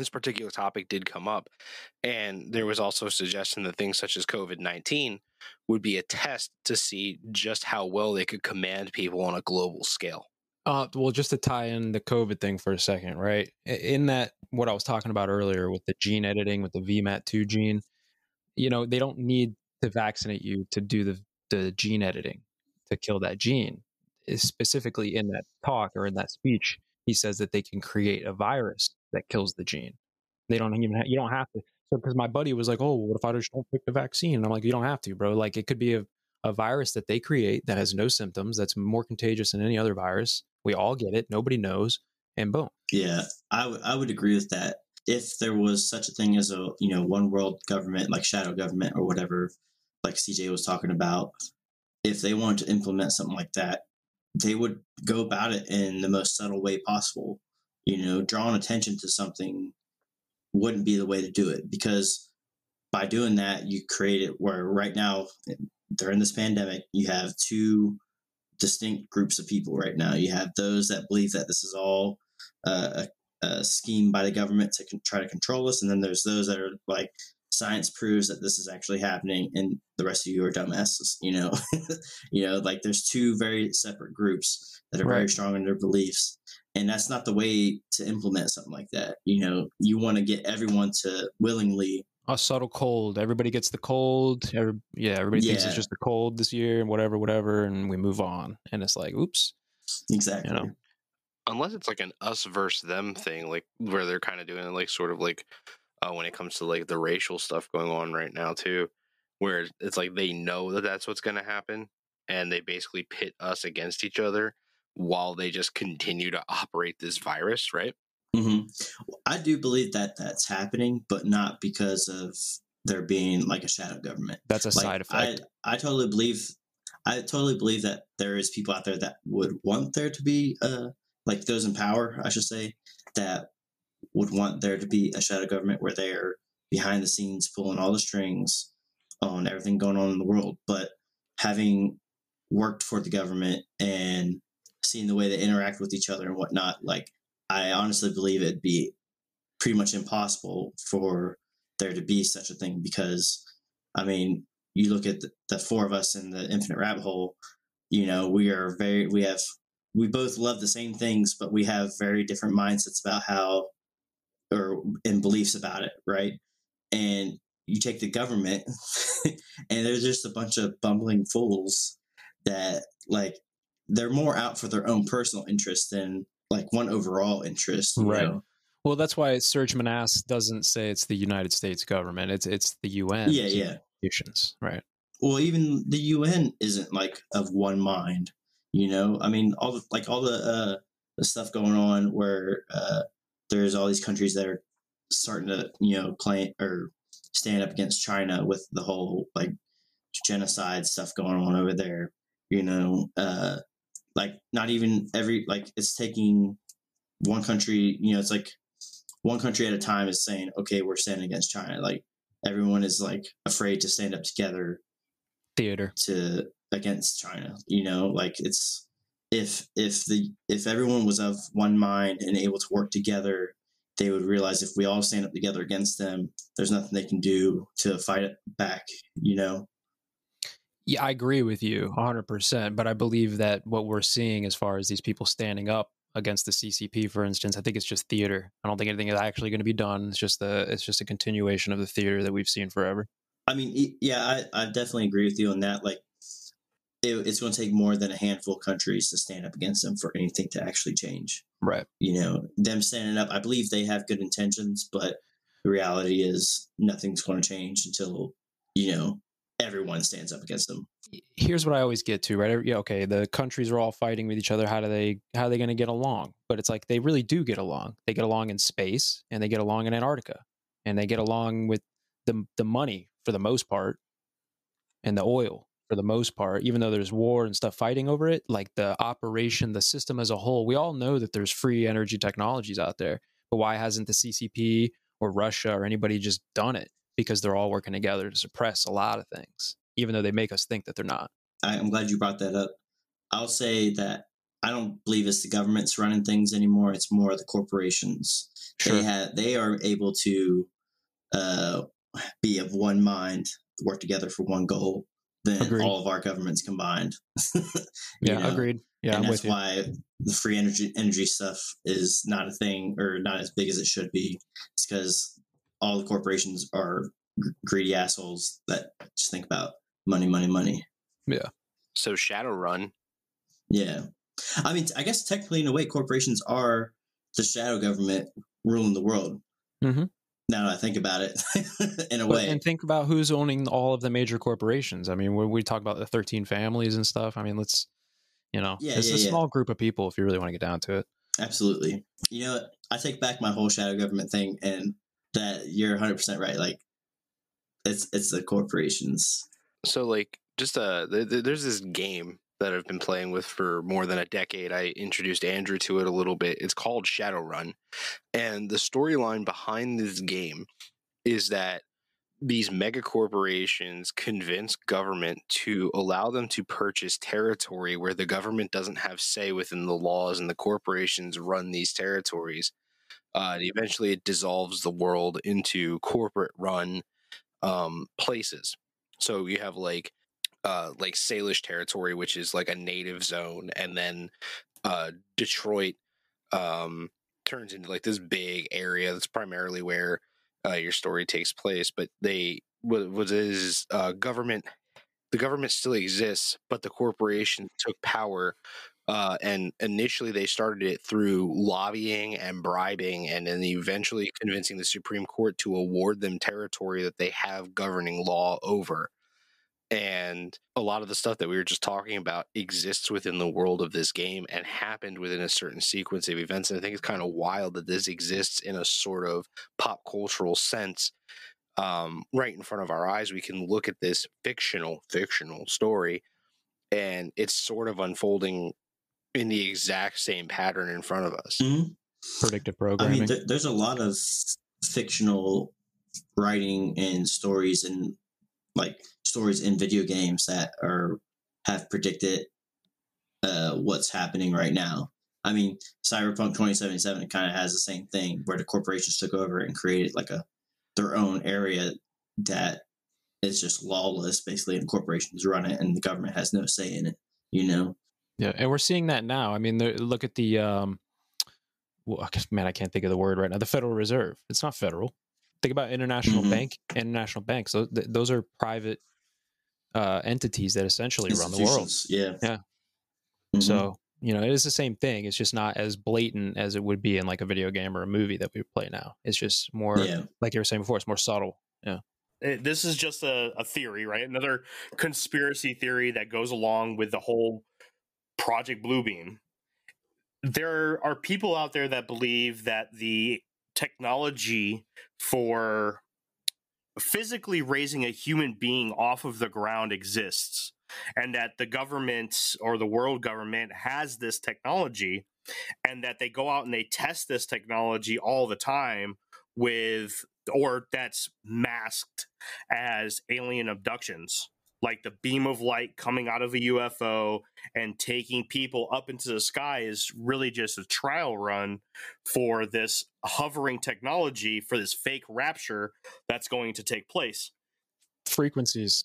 [SPEAKER 3] this particular topic did come up, and there was also a suggestion that things such as COVID nineteen would be a test to see just how well they could command people on a global scale.
[SPEAKER 1] Uh, well, just to tie in the COVID thing for a second, right? In that, what I was talking about earlier with the gene editing, with the VMAT2 gene, you know, they don't need to vaccinate you to do the, the gene editing to kill that gene. Specifically, in that talk or in that speech, he says that they can create a virus that kills the gene. They don't even ha- you don't have to. So because my buddy was like, "Oh, what if I just don't pick the vaccine?" And I'm like, "You don't have to, bro. Like it could be a a virus that they create that has no symptoms, that's more contagious than any other virus. We all get it. Nobody knows, and boom.
[SPEAKER 5] Yeah, I, w- I would agree with that. If there was such a thing as a you know one world government like shadow government or whatever, like CJ was talking about, if they wanted to implement something like that, they would go about it in the most subtle way possible. You know, drawing attention to something wouldn't be the way to do it because by doing that, you create it where right now, during this pandemic, you have two distinct groups of people right now. You have those that believe that this is all uh, a, a, scheme by the government to con- try to control us, and then there's those that are like, science proves that this is actually happening, and the rest of you are dumbasses. You know, you know, like there's two very separate groups that are right. very strong in their beliefs, and that's not the way to implement something like that. You know you want to get everyone to willingly
[SPEAKER 1] a subtle cold. Everybody gets the cold. Every, yeah everybody yeah. thinks it's just a cold this year and whatever whatever and we move on. And it's like oops.
[SPEAKER 5] Exactly.
[SPEAKER 1] you know?
[SPEAKER 3] Unless it's like an us versus them thing like where they're kind of doing it, like sort of like uh, when it comes to like the racial stuff going on right now too, where it's like they know that that's what's going to happen, and they basically pit us against each other while they just continue to operate this virus, right?
[SPEAKER 5] hmm I do believe that that's happening, but not because of there being like a shadow government.
[SPEAKER 1] That's a
[SPEAKER 5] Like,
[SPEAKER 1] side effect.
[SPEAKER 5] I, I totally believe, I totally believe that there is people out there that would want there to be, uh, like those in power, I should say, that would want there to be a shadow government where they're behind the scenes pulling all the strings on everything going on in the world. But having worked for the government and seeing the way they interact with each other and whatnot, like I honestly believe it'd be pretty much impossible for there to be such a thing because, I mean, you look at the, the four of us in the infinite rabbit hole, you know, we are very, we have, we both love the same things, but we have very different mindsets about how, or and beliefs about it, right? And you take the government, and there's just a bunch of bumbling fools that, like, they're more out for their own personal interest than like one overall interest,
[SPEAKER 1] Right.
[SPEAKER 5] know?
[SPEAKER 1] Well, that's why Serge Monast doesn't say it's the United States government. It's it's the UN.
[SPEAKER 5] Yeah, yeah.
[SPEAKER 1] Institutions, right?
[SPEAKER 5] well even the UN isn't like of one mind you know i mean all the like all the uh the stuff going on where uh there's all these countries that are starting to you know claim or stand up against china with the whole like genocide stuff going on over there you know uh like not even every like it's taking one country you know it's like one country at a time is saying okay we're standing against china like everyone is like afraid to stand up together
[SPEAKER 1] Theater.
[SPEAKER 5] to against China. You know, like it's if if the if everyone was of one mind and able to work together, they would realize if we all stand up together against them, there's nothing they can do to fight it back. You know,
[SPEAKER 1] Yeah, I agree with you 100%. But I believe that what we're seeing as far as these people standing up against the CCP, for instance, I think it's just theater. I don't think anything is actually going to be done. It's just the it's just a continuation of the theater that we've seen forever.
[SPEAKER 5] I mean, yeah, I, I definitely agree with you on that. Like, it, it's going to take more than a handful of countries to stand up against them for anything to actually change.
[SPEAKER 1] Right.
[SPEAKER 5] You know, them standing up, I believe they have good intentions, but the reality is nothing's going to change until you know everyone stands up against them.
[SPEAKER 1] Here's what I always get to, right? Yeah, okay, the countries are all fighting with each other. How do they how are they going to get along? But it's like they really do get along. They get along in space and they get along in Antarctica. And they get along with the the money for the most part and the oil for the most part, even though there's war and stuff fighting over it, like the operation, the system as a whole, we all know that there's free energy technologies out there. But why hasn't the CCP or Russia or anybody just done it? Because they're all working together to suppress a lot of things, even though they make us think that they're not.
[SPEAKER 5] I, I'm glad you brought that up. I'll say that I don't believe it's the government's running things anymore. It's more the corporations. They have they are able to uh, be of one mind, work together for one goal than
[SPEAKER 1] Agreed.
[SPEAKER 5] all of our governments combined.
[SPEAKER 1] Yeah,
[SPEAKER 5] know?
[SPEAKER 1] agreed. Yeah,
[SPEAKER 5] and
[SPEAKER 1] I'm
[SPEAKER 5] that's why the free energy energy stuff is not a thing or not as big as it should be. It's because all the corporations are gr- greedy assholes that just think about money, money, money. Yeah.
[SPEAKER 3] So Shadowrun,
[SPEAKER 5] Yeah. I mean, I guess technically, in a way, corporations are the shadow government ruling the world.
[SPEAKER 1] Mhm.
[SPEAKER 5] Now that I think about it, in a
[SPEAKER 1] But-
[SPEAKER 5] way.
[SPEAKER 1] and think about who's owning all of the major corporations. I mean, when we talk about the 13 families and stuff, I mean, let's, you know,
[SPEAKER 5] Yeah,
[SPEAKER 1] it's
[SPEAKER 5] yeah,
[SPEAKER 1] a
[SPEAKER 5] yeah.
[SPEAKER 1] small group of people if you really want to get down to it.
[SPEAKER 5] Absolutely. You know, what? I take back my whole shadow government thing, and that you're 100 percent right. Like, it's it's the corporations.
[SPEAKER 3] so like just uh th- th- there's this game that I've been playing with for more than a decade. I introduced Andrew to it a little bit. It's called Shadowrun. And the storyline behind this game is that these mega corporations convince government to allow them to purchase territory where the government doesn't have say within the laws and the corporations run these territories. Uh, eventually, it dissolves the world into corporate run um, places. So you have like uh, like Salish territory, which is like a native zone, and then uh, Detroit um, turns into like this big area that's primarily where uh, your story takes place. But they what, what is uh, government? The government still exists, but the corporation took power Uh, and initially, they started it through lobbying and bribing, and then eventually convincing the Supreme Court to award them territory that they have governing law over. And a lot of the stuff that we were just talking about exists within the world of this game and happened within a certain sequence of events. And I think it's kind of wild that this exists in a sort of pop cultural sense um, right in front of our eyes. We can look at this fictional, fictional story, and it's sort of unfolding in the exact same pattern in front of us.
[SPEAKER 5] Mhm.
[SPEAKER 1] Predictive
[SPEAKER 5] I
[SPEAKER 1] programming.
[SPEAKER 5] mean, th- there's a lot of fictional writing and stories and like stories in video games that are have predicted uh, what's happening right now. I mean, Cyberpunk 2077 kind of has the same thing where the corporations took over and created like a their own area that is just lawless, basically, and corporations run it, and the government has no say in it. You know,
[SPEAKER 1] Yeah, and we're seeing that now. I mean, there- look at the um, well, I guess- man, I can't think of the word right now. The Federal Reserve. It's not federal. Think about international
[SPEAKER 5] Mhm.
[SPEAKER 1] bank, international banks. Those, th- those are private uh, entities that essentially run the world.
[SPEAKER 5] Institutions, Yeah.
[SPEAKER 1] Yeah.
[SPEAKER 5] Mhm.
[SPEAKER 1] So you know, it is the same thing. It's just not as blatant as it would be in like a video game or a movie that we play now. It's just more,
[SPEAKER 5] yeah.
[SPEAKER 1] like you were saying before, it's more subtle.
[SPEAKER 2] It- this is just a, a theory, right? Another conspiracy theory that goes along with the whole Project Bluebeam. There are people out there that believe that the technology for physically raising a human being off of the ground exists and that the government or the world government has this technology and that they go out and they test this technology all the time with or that's masked as alien abductions like the beam of light coming out of a UFO and taking people up into the sky is really just a trial run for this hovering technology for this fake rapture that's going to take place.
[SPEAKER 1] Frequencies.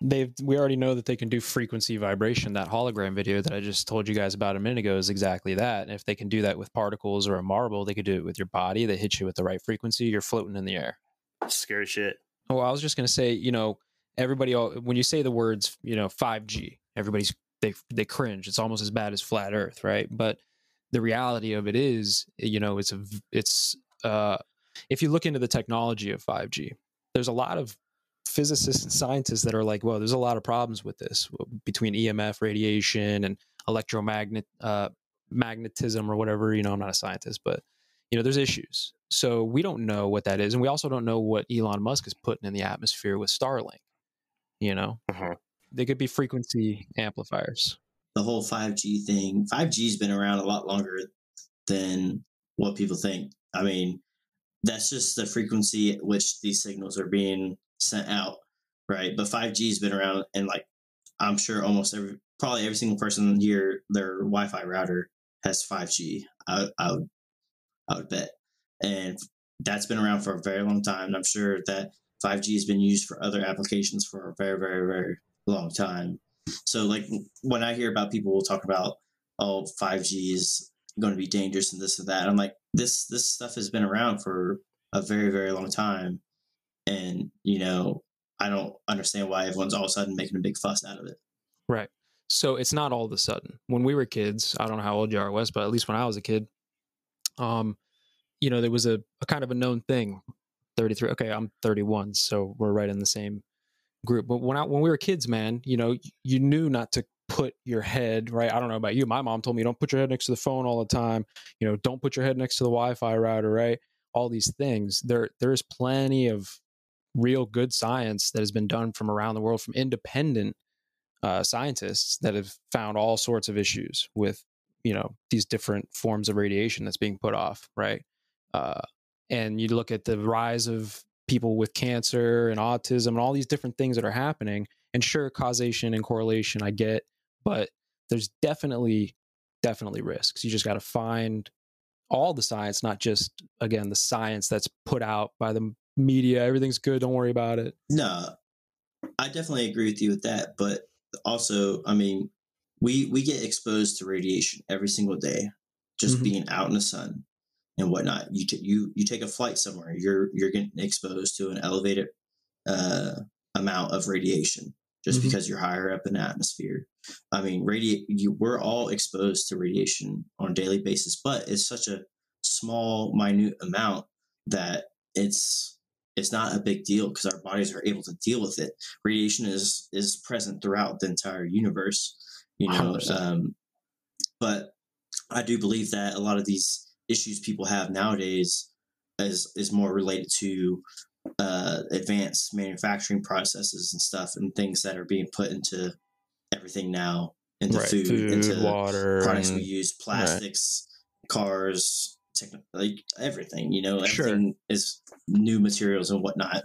[SPEAKER 1] They've we already know that they can do frequency vibration. That hologram video that I just told you guys about a minute ago is exactly that. And if they can do that with particles or a marble, they could do it with your body. They hit you with the right frequency, you're floating in the air.
[SPEAKER 2] Scary shit.
[SPEAKER 1] Oh, I was just going to say, you know, everybody al- when you say the words, you know, 5G, everybody's they they cringe. It's almost as bad as flat earth, right? But the reality of it is, you know, it's a it's uh if you look into the technology of 5G, there's a lot of physicists and scientists that are like, well, there's a lot of problems with this between EMF radiation and electromagnet uh magnetism or whatever, you know, I'm not a scientist, but you know, there's issues. So we don't know what that is, and we also don't know what Elon Musk is putting in the atmosphere with Starlink. You know,
[SPEAKER 2] Mhm.
[SPEAKER 1] they could be frequency amplifiers.
[SPEAKER 5] the whole 5G thing, 5G's been around a lot longer than what people think. I mean, that's just the frequency at which these signals are being sent out, right? But 5G's been around, and like I'm sure almost every, probably every single person here, their Wi-Fi router has 5G. I, I would, I would bet, and that's been around for a very long time. And I'm sure that 5G has been used for other applications for a very, very, very long time. So, like when I hear about people will talk about, oh, 5G is going to be dangerous and this and that, I'm like, this this stuff has been around for a very, very long time, and you know, I don't understand why everyone's all of a sudden making a big fuss out of it.
[SPEAKER 1] Right. So it's not all of a sudden. When we were kids, I don't know how old you are, Wes, but at least when I was a kid, um, you know, there was a, a kind of a known thing. 33. Okay, I'm 31, so we're right in the same group. But when I, when we were kids, man, you know, you knew not to put your head right. I don't know about you. My mom told me don't put your head next to the phone all the time. You know, don't put your head next to the Wi-Fi router. Right. All these things. There there is plenty of real good science that has been done from around the world from independent uh, scientists that have found all sorts of issues with you know these different forms of radiation that's being put off right uh, and you look at the rise of people with cancer and autism and all these different things that are happening and sure causation and correlation i get but there's definitely definitely risks you just got to find all the science not just again the science that's put out by the media everything's good don't worry about it
[SPEAKER 5] No, I definitely agree with you with that. But also, I mean, we we get exposed to radiation every single day, just
[SPEAKER 1] Mhm.
[SPEAKER 5] being out in the sun and whatnot. You t- you you take a flight somewhere, you're you're getting exposed to an elevated uh, amount of radiation. just
[SPEAKER 1] Mhm.
[SPEAKER 5] because you're higher up in the atmosphere. I mean, radi- you, we're all exposed to radiation on a daily basis, but it's such a small, minute amount that it's it's not a big deal because our bodies are able to deal with it. Radiation is is present throughout the entire universe, you know. Um, but I do believe that a lot of these issues people have nowadays is is more related to uh, advanced manufacturing processes and stuff and things that are being put into everything now into
[SPEAKER 1] right.
[SPEAKER 5] food,
[SPEAKER 1] Food,
[SPEAKER 5] into
[SPEAKER 1] water,
[SPEAKER 5] products
[SPEAKER 1] and-
[SPEAKER 5] we use, plastics, cars, techn- like everything. You know,
[SPEAKER 1] Sure.
[SPEAKER 5] everything is new materials and whatnot.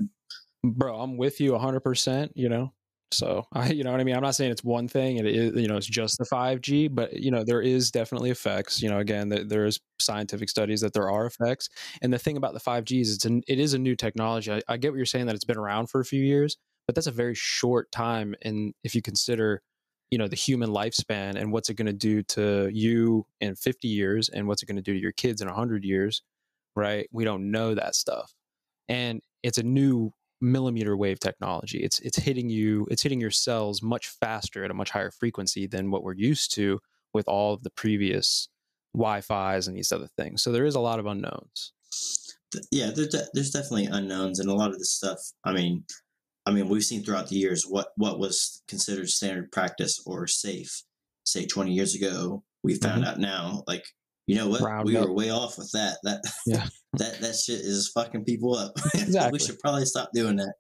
[SPEAKER 1] bro i'm with you 100% you know so i you know what i mean? I'm not saying it's one thing and it is you know it's just the 5g but you know there is definitely effects. You know again th- there is scientific studies that there are effects. And the thing about the 5g is it's an, it is a new technology. I, I get what you're saying that it's been around for a few years but that's a very short time and if you consider you know the human lifespan and what's it going to do to you in 50 years and what's it going to do to your kids in 100 years right? We don't know that stuff. And it's a new millimeter wave technology. It's it's hitting you, it's hitting your cells much faster at a much higher frequency than what we're used to with all of the previous Wi-Fi's and these other things. So there is a lot of unknowns.
[SPEAKER 5] Yeah, there's de- there's definitely unknowns and a lot of this stuff. I mean, I mean, we've seen throughout the years what what was considered standard practice or safe, say 20 years ago. We found mm-hmm. out now, like you know what, we
[SPEAKER 1] Roundup.
[SPEAKER 5] were way off with that. That
[SPEAKER 1] Yeah.
[SPEAKER 5] that that shit is fucking people up.
[SPEAKER 1] Exactly.
[SPEAKER 5] we should probably stop doing that.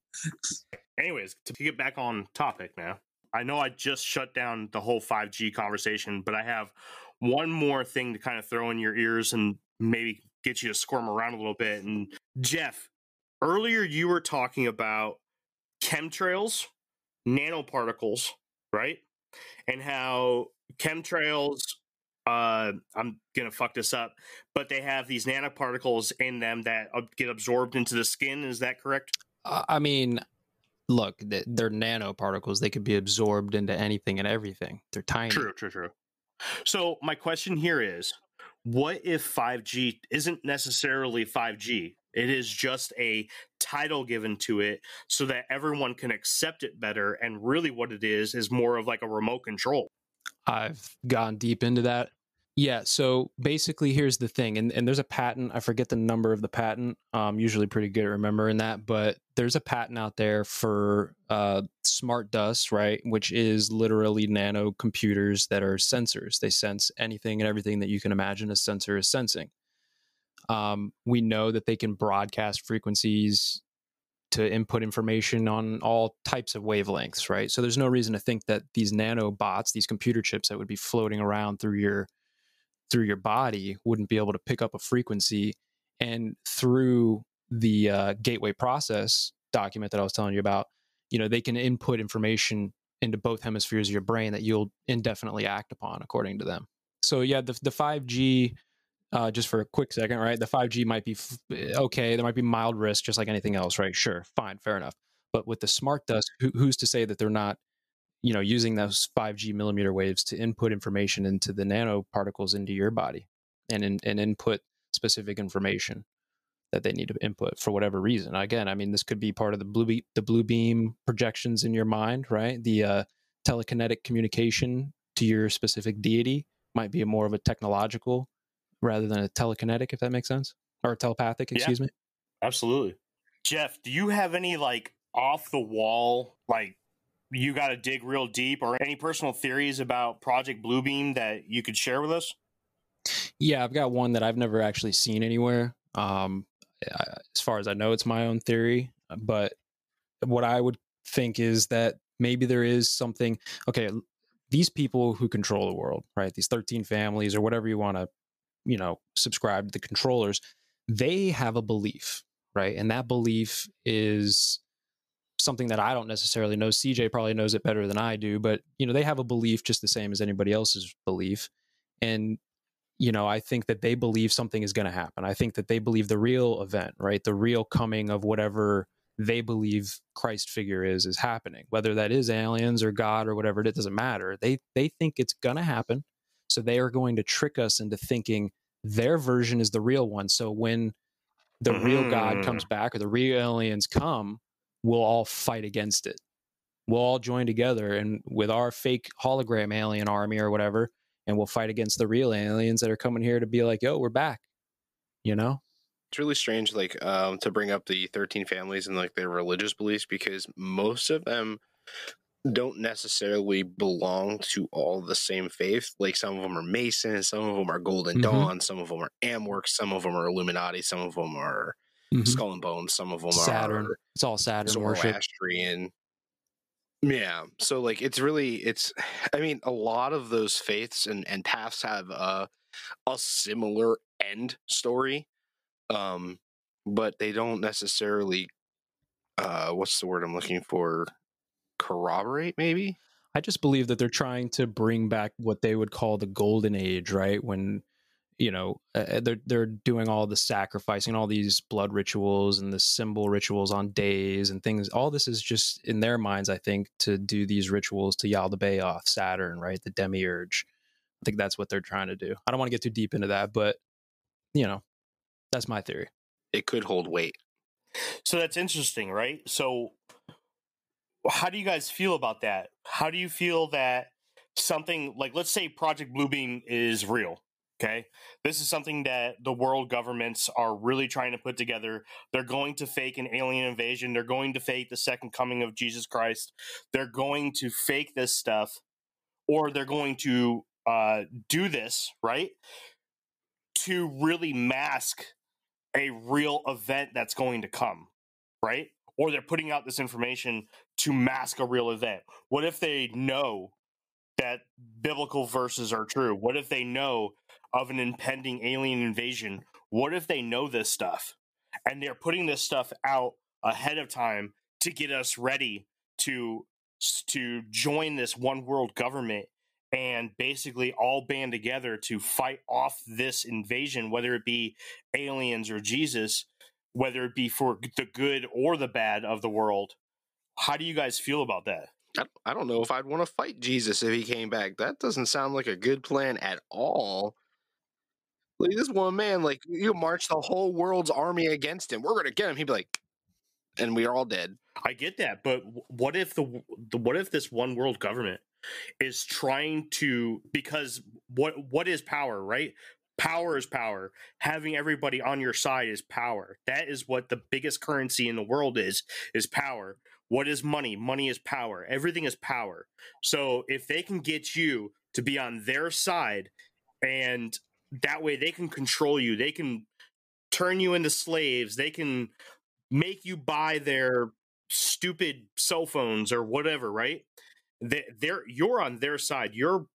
[SPEAKER 2] Anyways, to get back on topic now, I know I just shut down the whole 5G conversation, but I have one more thing to kind of throw in your ears and maybe get you to squirm around a little bit. And Jeff, earlier you were talking about chemtrails, nanoparticles, right? And how chemtrails, uh, I'm gonna fuck this up, but they have these nanoparticles in them that get absorbed into the skin. Is that correct?
[SPEAKER 1] Uh, I mean, look, they're nanoparticles. They could be absorbed into anything and everything. They're tiny.
[SPEAKER 2] True, true, true. So my question here is, what if 5G isn't necessarily 5G? It is just a title given to it so that everyone can accept it better. And really, what it is is more of like a remote control.
[SPEAKER 1] I've gone deep into that. Yeah, so basically here's the thing, and, and there's a patent. I forget the number of the patent. I'm usually pretty good at remembering that, but there's a patent out there for uh, smart dust, right? Which is literally nano computers that are sensors. They sense anything and everything that you can imagine a sensor is sensing. Um, we know that they can broadcast frequencies to input information on all types of wavelengths, right? So there's no reason to think that these nanobots, these computer chips that would be floating around through your through your body wouldn't be able to pick up a frequency and through the uh, gateway process document that I was telling you about, you know, they can input information into both hemispheres of your brain that you'll indefinitely act upon according to them. So yeah, the the 5G uh, just for a quick second, right? The 5G might be f- okay. There might be mild risk, just like anything else, right? Sure, fine, fair enough. But with the smart dust, who, who's to say that they're not, you know, using those 5G millimeter waves to input information into the nanoparticles into your body, and in, and input specific information that they need to input for whatever reason. Again, I mean, this could be part of the blue be- the blue beam projections in your mind, right? The uh, telekinetic communication to your specific deity might be a more of a technological rather than a telekinetic, if that makes sense, or telepathic.
[SPEAKER 2] Yeah.
[SPEAKER 1] Excuse me.
[SPEAKER 2] Absolutely. Jeff, do you have any like off the wall, like you got to dig real deep, or any personal theories about Project Bluebeam that you could share with us?
[SPEAKER 1] Yeah, I've got one that I've never actually seen anywhere. Um, as far as I know, it's my own theory. But what I would think is that maybe there is something. Okay, these people who control the world, right? These thirteen families or whatever you want to, you know, subscribe to the controllers. They have a belief, right? And that belief is something that I don't necessarily know. CJ probably knows it better than I do, but you know, they have a belief just the same as anybody else's belief. And you know, I think that they believe something is going to happen. I think that they believe the real event, right? The real coming of whatever they believe Christ figure is is happening. Whether that is aliens or God or whatever, it doesn't matter. They they think it's going to happen. So they are going to trick us into thinking their version is the real one. So when the real God comes mm. back or the real aliens come, we'll all fight against it. we'll all join together and with our fake hologram alien army or whatever, and we'll fight against the real aliens that are coming here to be like, yo, we're back. You know?
[SPEAKER 3] It's really strange, like um, to bring up the thirteen families and like their religious beliefs because most of them don't necessarily belong to all the same faith. Like some of them are Masons, some of them are Golden
[SPEAKER 1] Mhm.
[SPEAKER 3] Dawn, some of them are Amworks, some of them are Illuminati, some of them are Skull and Bones, some of them
[SPEAKER 1] Saturn.
[SPEAKER 3] are
[SPEAKER 1] It's all Saturn worship.
[SPEAKER 3] Zoroastrian. Yeah, so like it's really it's. I mean, a lot of those faiths and and paths have a a similar end story, um, but they don't necessarily. Uh, what's the word I'm looking for? Corroborate, maybe.
[SPEAKER 1] I just believe that they're trying to bring back what they would call the golden age, right? When you know uh, they're they're doing all the sacrificing, all these blood rituals and the symbol rituals on days and things. All this is just in their minds, I think, to do these rituals to Yaldabaoth, Saturn, right? The demiurge. I think that's what they're trying to do. I don't want to get too deep into that, but you know, that's my theory.
[SPEAKER 3] It could hold weight.
[SPEAKER 2] So that's interesting, right? So, how do you guys feel about that? How do you feel that something like, let's say, Project Bluebeam is real? Okay, this is something that the world governments are really trying to put together. They're going to fake an alien invasion. They're going to fake the second coming of Jesus Christ. They're going to fake this stuff, or they're going to uh, do this right to really mask a real event that's going to come, right? Or they're putting out this information to mask a real event. What if they know that biblical verses are true? What if they know of an impending alien invasion? What if they know this stuff and they're putting this stuff out ahead of time to get us ready to to join this one world government and basically all band together to fight off this invasion, whether it be aliens or Jesus, whether it be for the good or the bad of the world. How do you guys feel about that?
[SPEAKER 3] I, don't know if I'd want to fight Jesus if he came back. That doesn't sound like a good plan at all. Like this one man, like you march the whole world's army against him. We're gonna get him. He'd be like, and we are all dead.
[SPEAKER 2] I get that, but what if the, the what if this one world government is trying to because what what is power, right? Power is power. Having everybody on your side is power. That is what the biggest currency in the world is is power. What is money? Money is power. Everything is power. So if they can get you to be on their side and that way they can control you, they can turn you into slaves, they can make you buy their stupid cell phones or whatever, right? They, they're you're on their side. You're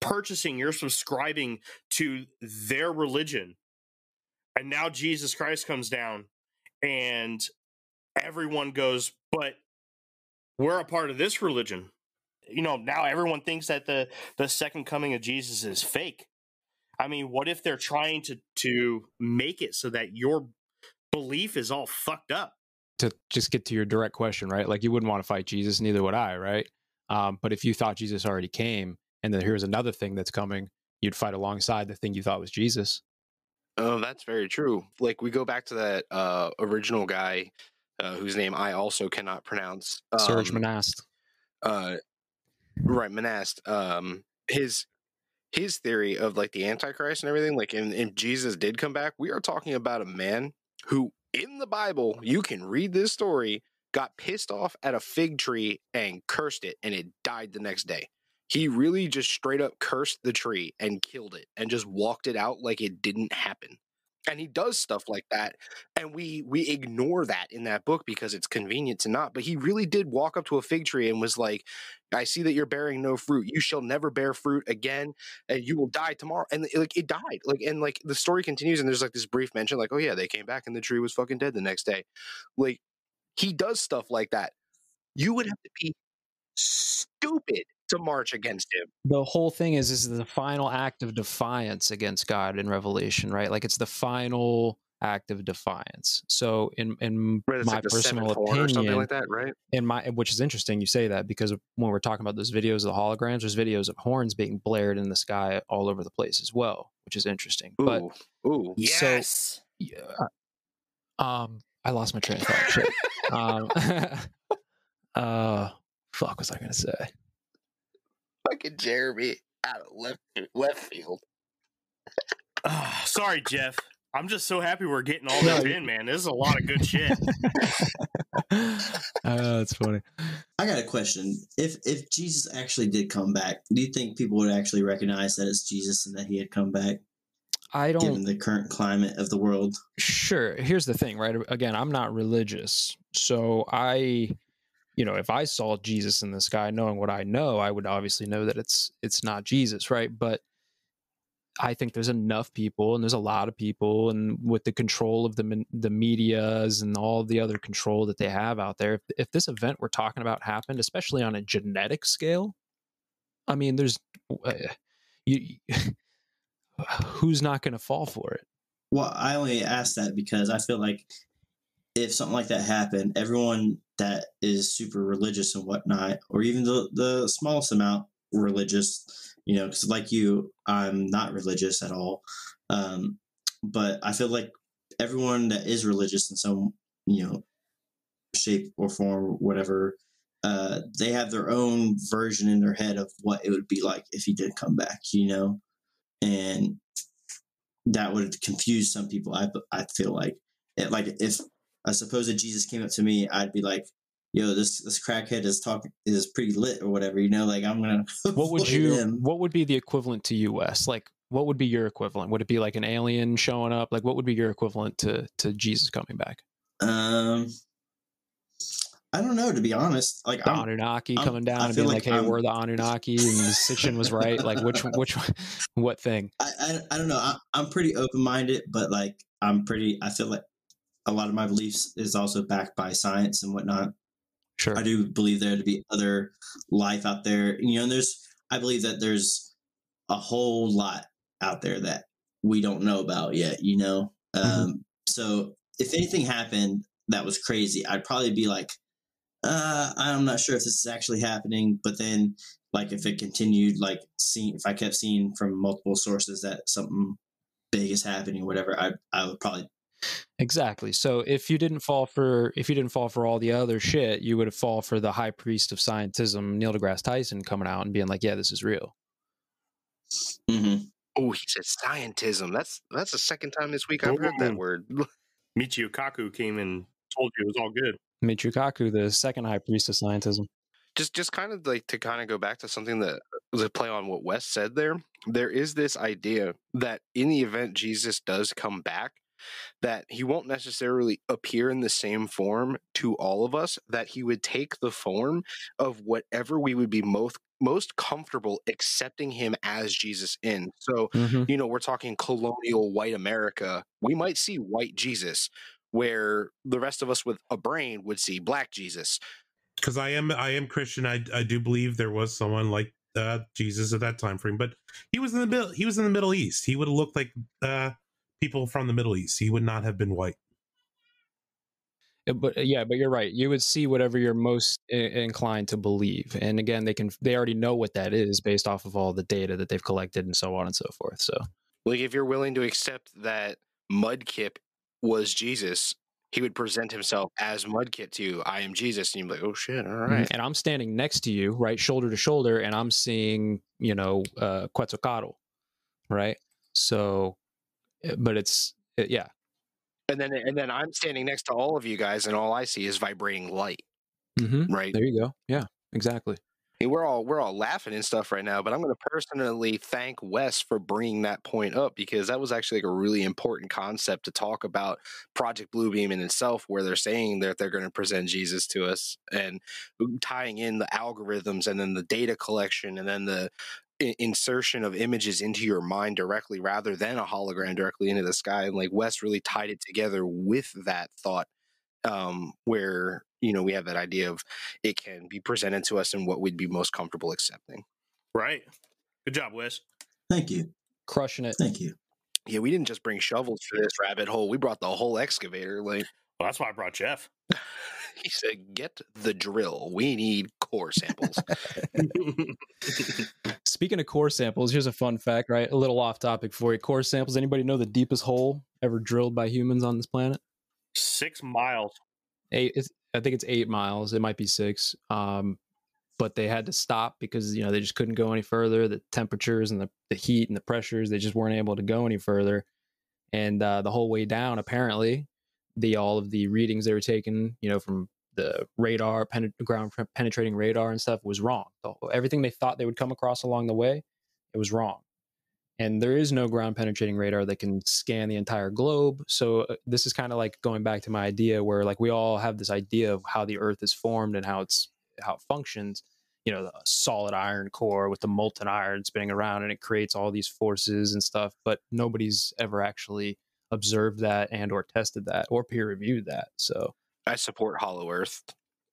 [SPEAKER 2] purchasing, you're subscribing to their religion. And now Jesus Christ comes down and everyone goes, but we're a part of this religion. You know, now everyone thinks that the the second coming of Jesus is fake. I mean, what if they're trying to to make it so that your belief is all fucked up?
[SPEAKER 1] to just get to your direct question, right? Like you wouldn't want to fight Jesus, neither would I, right? Um, but if you thought Jesus already came, and then here's another thing that's coming, you'd fight alongside the thing you thought was Jesus.
[SPEAKER 3] Oh, that's very true. Like we go back to that uh, original guy uh, whose name I also cannot pronounce.
[SPEAKER 1] Serge
[SPEAKER 3] um,
[SPEAKER 1] Monast.
[SPEAKER 3] uh right monast um his his theory of like the antichrist and everything like and if jesus did come back we are talking about a man who in the bible you can read this story got pissed off at a fig tree and cursed it and it died the next day. He really just straight up cursed the tree and killed it and just walked it out like it didn't happen and he does stuff like that and we we ignore that in that book because it's convenient to not but he really did walk up to a fig tree and was like i see that you're bearing no fruit. You shall never bear fruit again and you will die tomorrow and like it died like and like the story continues and there's like this brief mention like oh yeah they came back and the tree was fucking dead the next day. Like he does stuff like that. You would have to be stupid to march against him
[SPEAKER 1] The whole thing is is the final act of defiance against God in Revelation, right? Like it's the final act of defiance. So in in
[SPEAKER 3] Right,
[SPEAKER 1] my
[SPEAKER 3] like
[SPEAKER 1] personal
[SPEAKER 3] seventh or something
[SPEAKER 1] opinion,
[SPEAKER 3] like that right
[SPEAKER 1] in my which is interesting you say that because when we're talking about those videos of the holograms, there's videos of horns being blared in the sky all over the place as well, which is interesting. But
[SPEAKER 3] ooh ooh
[SPEAKER 2] Yes.
[SPEAKER 1] yeah, um, I lost my train of thought. Shit. um, uh, fuck was I gonna say?
[SPEAKER 3] Fucking Jeremy out of left left field.
[SPEAKER 2] Ah, sorry, Jeff. I'm just so happy we're getting all
[SPEAKER 1] that
[SPEAKER 2] in, man. This is a lot of good shit.
[SPEAKER 1] Oh, that's funny.
[SPEAKER 5] I got a question. If if Jesus actually did come back, do you think people would actually recognize that it's Jesus and that he had come back,
[SPEAKER 1] I don't
[SPEAKER 5] given the current climate of the world?
[SPEAKER 1] sure here's the thing right again i'm not religious so i you know if i saw jesus in the sky knowing what i know i would obviously know that it's it's not jesus right? But i think there's enough people and there's a lot of people and with the control of the the medias and all the other control that they have out there if, if this event we're talking about happened especially on a genetic scale i mean there's uh, you who's not going to fall for it?
[SPEAKER 5] Well, I only ask that because I feel like if something like that happened, everyone that is super religious and whatnot, or even the the smallest amount religious, you know, because like you, I'm not religious at all. Um, but I feel like everyone that is religious in some, you know, shape or form, whatever, uh, they have their own version in their head of what it would be like if he did come back, you know, and that would confuse some people. I I feel like it, like if I suppose that Jesus came up to me, I'd be like, "Yo, this this crackhead is talking is pretty lit or whatever." You know, like I'm gonna.
[SPEAKER 1] what would you
[SPEAKER 5] him.
[SPEAKER 1] what would be the equivalent to US? like what would be your equivalent would it be like an alien showing up like what would be your equivalent to to jesus coming back
[SPEAKER 5] Um, I don't know to be honest. Like
[SPEAKER 1] the
[SPEAKER 5] I'm,
[SPEAKER 1] anunnaki
[SPEAKER 5] I'm-
[SPEAKER 1] coming down and being
[SPEAKER 5] like
[SPEAKER 1] like, hey
[SPEAKER 5] I'm-
[SPEAKER 1] we're the anunnaki and Sitchin was right like which which what thing
[SPEAKER 5] I, I I don't know. I, I'm pretty open minded, but like I'm pretty. I feel like a lot of my beliefs is also backed by science and whatnot.
[SPEAKER 1] sure
[SPEAKER 5] I do believe there to be other life out there. You know, and there's I believe that there's a whole lot out there that we don't know about yet, you know? Um so if anything happened that was crazy, I'd probably be like, uh, I'm not sure if this is actually happening, but then like if it continued like seeing if I kept seeing from multiple sources that something big is happening or whatever, I I would probably
[SPEAKER 1] exactly so if you didn't fall for if you didn't fall for all the other shit you would have fall for the high priest of scientism neil degrasse tyson coming out and being like yeah this is real
[SPEAKER 5] Mhm.
[SPEAKER 3] Oh, he said scientism. That's that's the second time this week I've heard that word.
[SPEAKER 2] Michio Kaku came and told you it was all good.
[SPEAKER 1] Michio Kaku, the second high priest of scientism
[SPEAKER 3] just just kind of like to kind of go back to something that was a play on what Wes said there. There is this idea that in the event Jesus does come back, that he won't necessarily appear in the same form to all of us, that he would take the form of whatever we would be most most comfortable accepting him as Jesus in. So,
[SPEAKER 1] Mhm.
[SPEAKER 3] you know, we're talking colonial white America. We might see white Jesus where the rest of us with a brain would see black Jesus.
[SPEAKER 4] because I am I am Christian. I I do believe there was someone like uh, Jesus at that time frame, but he was in the middle. He was in the Middle East. He would have looked like uh, people from the Middle East. He would not have been white.
[SPEAKER 1] Uh, but uh, yeah but you're right you would see whatever you're most i- inclined to believe and again they can they already know what that is based off of all the data that they've collected and so on and so forth so
[SPEAKER 3] Like if you're willing to accept that Mudkip was Jesus, he would present himself as Mudkip to you. I am Jesus, and you'd be like, "Oh shit! All right."
[SPEAKER 1] and i'm standing next to you right shoulder to shoulder and i'm seeing you know uh quetzalcoatl right so uh, but it's uh, yeah
[SPEAKER 3] And then and then I'm standing next to all of you guys, and all I see is vibrating light.
[SPEAKER 1] hmm
[SPEAKER 3] Right?
[SPEAKER 1] there you go yeah exactly
[SPEAKER 3] And we're all we're all laughing and stuff right now, but I'm going to personally thank Wes for bringing that point up because that was actually like a really important concept to talk about Project Bluebeam in itself, where they're saying that they're going to present Jesus to us and tying in the algorithms and then the data collection and then the i- insertion of images into your mind directly rather than a hologram directly into the sky. And like Wes really tied it together with that thought um, where you know we have that idea of it can be presented to us in what we'd be most comfortable accepting.
[SPEAKER 2] Right. Good job, Wes.
[SPEAKER 5] Thank you.
[SPEAKER 1] crushing it
[SPEAKER 5] Thank you.
[SPEAKER 3] Yeah, we didn't just bring shovels for this rabbit hole; we brought the whole excavator. Like
[SPEAKER 2] Well, that's why I brought Jeff.
[SPEAKER 3] he said, "Get the drill. We need core samples."
[SPEAKER 1] Speaking of core samples, here's a fun fact, right? A little off topic for you. Core samples. Anybody know the deepest hole ever drilled by humans on this planet?
[SPEAKER 2] Six miles.
[SPEAKER 1] Eight. It's, I think it's eight miles. It might be six. Um, but they had to stop because you know they just couldn't go any further. The temperatures and the, the heat and the pressures, they just weren't able to go any further. And uh, the whole way down, apparently, the all of the readings they were taking, you know, from the radar, pen, ground penetrating radar and stuff was wrong. So everything they thought they would come across along the way, it was wrong. And there is no ground penetrating radar that can scan the entire globe. So uh, this is kind of like going back to my idea where like we all have this idea of how the earth is formed and how it's how it functions you know the solid iron core with the molten iron spinning around and it creates all these forces and stuff but nobody's ever actually observed that and or tested that or peer reviewed that so
[SPEAKER 3] I support Hollow Earth.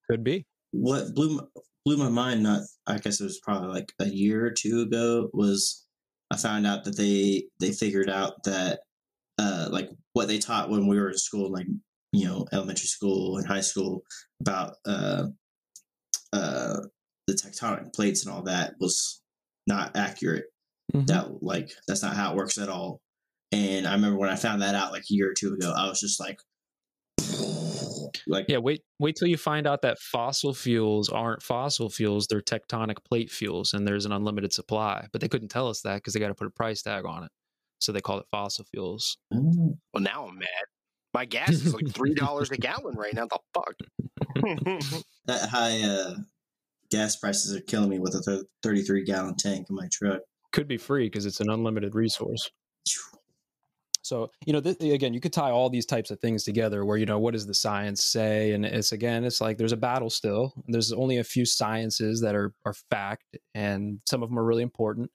[SPEAKER 1] could be
[SPEAKER 5] What blew blew my mind, not I guess it was probably like a year or two ago, was I found out that they they figured out that uh like what they taught when we were in school, like you know elementary school and high school about uh uh the tectonic plates and all that was not accurate. That like that's not how it works at all. And I remember when I found that out like a year or two ago, I was just like, like
[SPEAKER 1] yeah wait wait till you find out that fossil fuels aren't fossil fuels they're tectonic plate fuels and there's an unlimited supply but they couldn't tell us that because they got to put a price tag on it so they call it fossil fuels
[SPEAKER 5] "Oh,
[SPEAKER 3] Well, now I'm mad. My gas is like three dollars a gallon right now. The fuck?
[SPEAKER 5] that high uh, gas prices are killing me with a 33 gallon tank in my truck.
[SPEAKER 1] could be free because it's an unlimited resource So, you know, th- again, you could tie all these types of things together where, you know, what does the science say? And it's again, it's like there's a battle still. There's only a few sciences that are, are fact, and some of them are really important.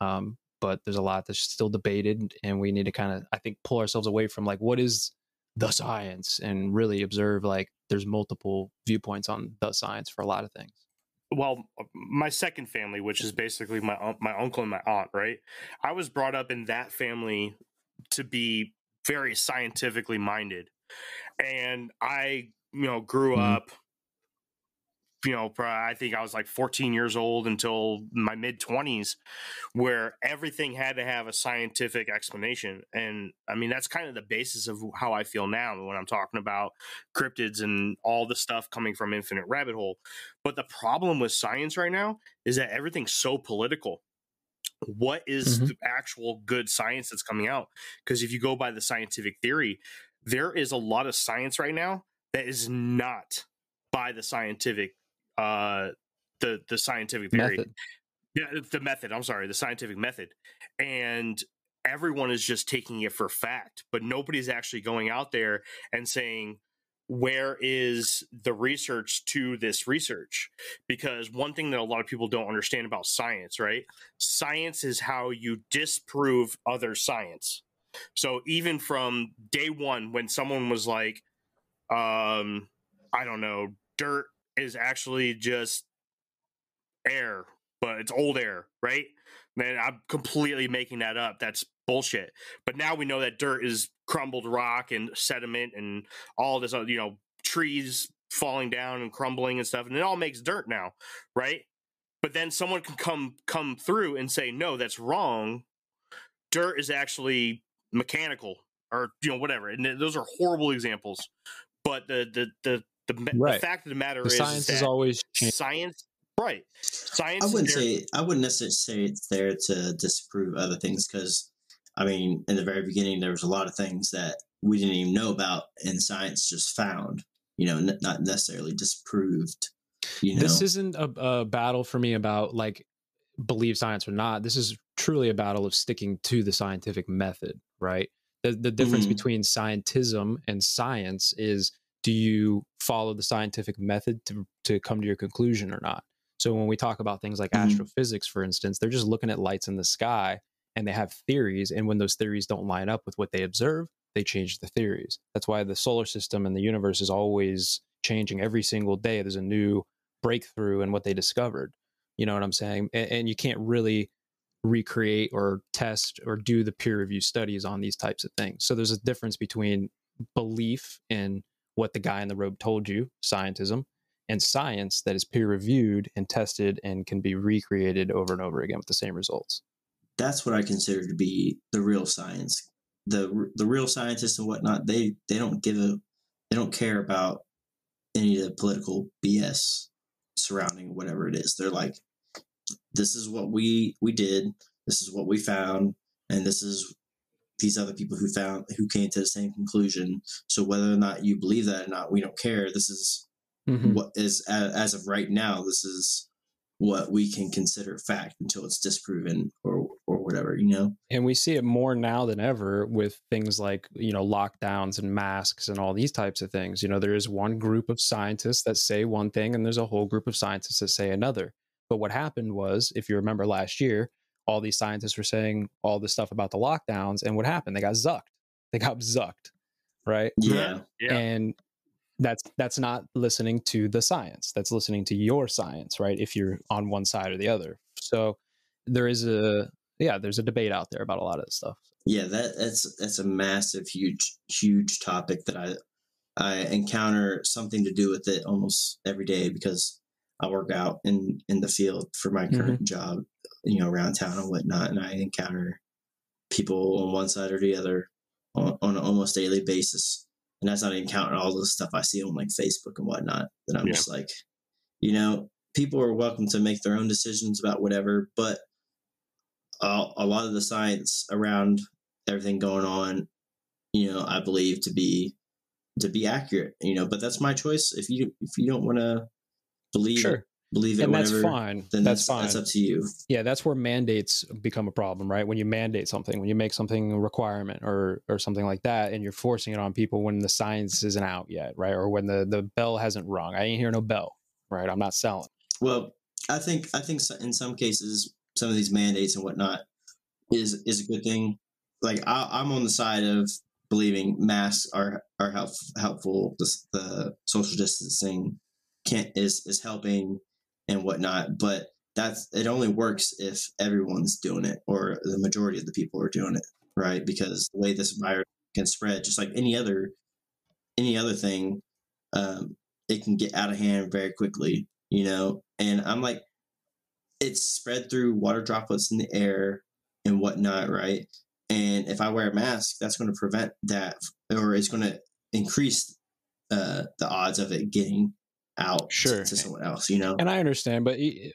[SPEAKER 1] Um, but there's a lot that's still debated, and we need to kind of, I think, pull ourselves away from like, what is the science and really observe like there's multiple viewpoints on the science for a lot of things.
[SPEAKER 2] well, my second family, which is basically my my uncle and my aunt, right? I was brought up in that family to be very scientifically minded, and I, you know, grew
[SPEAKER 1] Mhm.
[SPEAKER 2] up. You know, I think I was like 14 years old until my mid 20s, where everything had to have a scientific explanation. And I mean, that's kind of the basis of how I feel now when I'm talking about cryptids and all the stuff coming from Infinite Rabbit Hole. But the problem with science right now is that everything's so political. What is
[SPEAKER 1] Mhm.
[SPEAKER 2] the actual good science that's coming out? Because if you go by the scientific theory, there is a lot of science right now that is not by the scientific uh the the scientific theory.
[SPEAKER 1] Method.
[SPEAKER 2] Yeah, the method. I'm sorry, the scientific method. And everyone is just taking it for fact, but nobody's actually going out there and saying, where is the research to this research? Because one thing that a lot of people don't understand about science, right? Science is how you disprove other science. So even from day one, when someone was like, um, I don't know, dirt is actually just air, but it's old air, right? Man, I'm completely making that up. That's bullshit. But now we know that dirt is crumbled rock and sediment and all this, other, you know, trees falling down and crumbling and stuff, and it all makes dirt now, right? But then someone can come come through and say, no, that's wrong. Dirt is actually mechanical, or you know, whatever. And those are horrible examples. But the the the the, me- the fact of the matter
[SPEAKER 1] The
[SPEAKER 2] is,
[SPEAKER 1] science
[SPEAKER 2] is
[SPEAKER 1] is always changing.
[SPEAKER 2] science, right? Science.
[SPEAKER 5] I wouldn't
[SPEAKER 2] there-
[SPEAKER 5] say I wouldn't necessarily say it's there to disprove other things because I mean, in the very beginning, there was a lot of things that we didn't even know about, and science just found. You know, n- not necessarily disproved. You know,
[SPEAKER 1] This isn't a, a battle for me about like believe science or not. This is truly a battle of sticking to the scientific method, right? The, the difference
[SPEAKER 5] Mhm.
[SPEAKER 1] between scientism and science is do you follow the scientific method to, to come to your conclusion or not? So when we talk about things like
[SPEAKER 5] Mhm.
[SPEAKER 1] astrophysics, for instance, they're just looking at lights in the sky and they have theories. And when those theories don't line up with what they observe, they change the theories. That's why the solar system and the universe is always changing every single day. There's a new breakthrough in what they discovered. You know what I'm saying? And, and you can't really recreate or test or do the peer review studies on these types of things. So there's a difference between belief in what the guy in the robe told you, scientism, and science that is peer reviewed and tested and can be recreated over and over again with the same results.
[SPEAKER 5] That's what I consider to be the real science. the The real scientists and whatnot, they they don't give a they don't care about any of the political BS. surrounding whatever it is. They're like, this is what we we did. This is what we found, and this is these other people who found who came to the same conclusion. So whether or not you believe that or not, we don't care. This is
[SPEAKER 1] Mhm.
[SPEAKER 5] what is as, as of right now. This is what we can consider fact until it's disproven or or whatever. You know.
[SPEAKER 1] and we see it more now than ever with things like you know lockdowns and masks and all these types of things you know there is one group of scientists that say one thing and there's a whole group of scientists that say another but what happened was if you remember last year all these scientists were saying all this stuff about the lockdowns and what happened they got zucked they got zucked right
[SPEAKER 5] Yeah.
[SPEAKER 2] Yeah.
[SPEAKER 1] and that's that's not listening to the science. That's listening to your science right if you're on one side or the other. So there is a yeah there's a debate out there about a lot of this stuff.
[SPEAKER 5] Yeah, that that's that's a massive, huge, huge topic that I I encounter something to do with it almost every day because I work out in in the field for my current mm-hmm. job, you know, around town and whatnot, and I encounter people on one side or the other on, on an almost daily basis, and that's not even counting all the stuff I see on like Facebook and whatnot. That I'm
[SPEAKER 2] Yeah.
[SPEAKER 5] just like, you know, people are welcome to make their own decisions about whatever, but a, a lot of the science around everything going on, you know, I believe to be to be accurate. You know, but that's my choice. If you if you don't want to believe
[SPEAKER 1] sure
[SPEAKER 5] believe it,
[SPEAKER 1] and that's
[SPEAKER 5] whatever,
[SPEAKER 1] fine.
[SPEAKER 5] then
[SPEAKER 1] that's
[SPEAKER 5] that's,
[SPEAKER 1] fine.
[SPEAKER 5] That's up to you.
[SPEAKER 1] yeah that's where mandates become a problem right? When you mandate something when you make something a requirement or or something like that and you're forcing it on people when the science isn't out yet right? Or when the the bell hasn't rung. I ain't hear no bell right? I'm not selling.
[SPEAKER 5] Well, I think I think in some cases, some of these mandates and whatnot is is a good thing. Like I, I'm on the side of believing masks are are help, helpful. The, the social distancing can't is is helping and whatnot, but that's it only works if everyone's doing it or the majority of the people are doing it, right? Because the way this virus can spread, just like any other any other thing, um, it can get out of hand very quickly you know and i'm like it's spread through water droplets in the air and whatnot right and if i wear a mask that's going to prevent that or it's going to increase uh, the odds of it getting out
[SPEAKER 1] Sure.
[SPEAKER 5] to, someone else you know
[SPEAKER 1] and I understand, but it,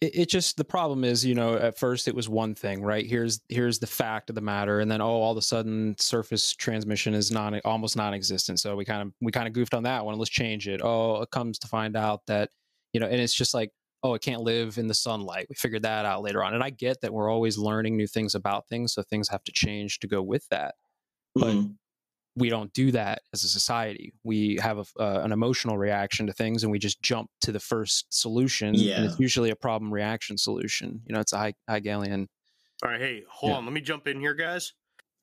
[SPEAKER 1] it, it just the problem is, you know, at first it was one thing, right? Here's here's the fact of the matter, and then oh, all of a sudden surface transmission is non almost non-existent. So we kind of we kind of goofed on that one. Let's change it. Oh, it comes to find out that you know, and it's just like oh, it can't live in the sunlight. We figured that out later on, and I get that we're always learning new things about things, so things have to change to go with that but-
[SPEAKER 5] Mhm.
[SPEAKER 1] We don't do that as a society. We have a, uh, an emotional reaction to things, and we just jump to the first solution. and it's usually a problem reaction solution. You know, it's a high, Hegelian.
[SPEAKER 2] All right, hey, hold
[SPEAKER 1] Yeah.
[SPEAKER 2] on. Let me jump in here, guys.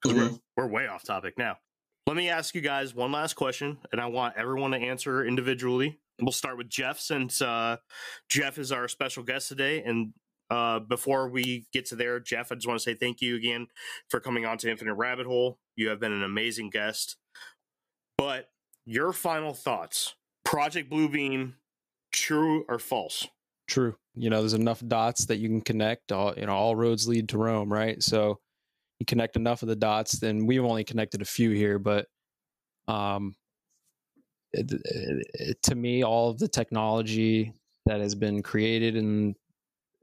[SPEAKER 2] 'cause
[SPEAKER 5] Mhm.
[SPEAKER 2] We're, we're way off topic now. Let me ask you guys one last question, and I want everyone to answer individually. We'll start with Jeff, since uh, Jeff is our special guest today. And uh, before we get to there, Jeff, I just want to say thank you again for coming on to Infinite Rabbit Hole. You have been an amazing guest. But your final thoughts Project Bluebeam, true or false?
[SPEAKER 1] True. You know, there's enough dots that you can connect. All you know, all roads lead to Rome, right? So you connect enough of the dots. Then we've only connected a few here, but um, it, it- it- to me, all of the technology that has been created and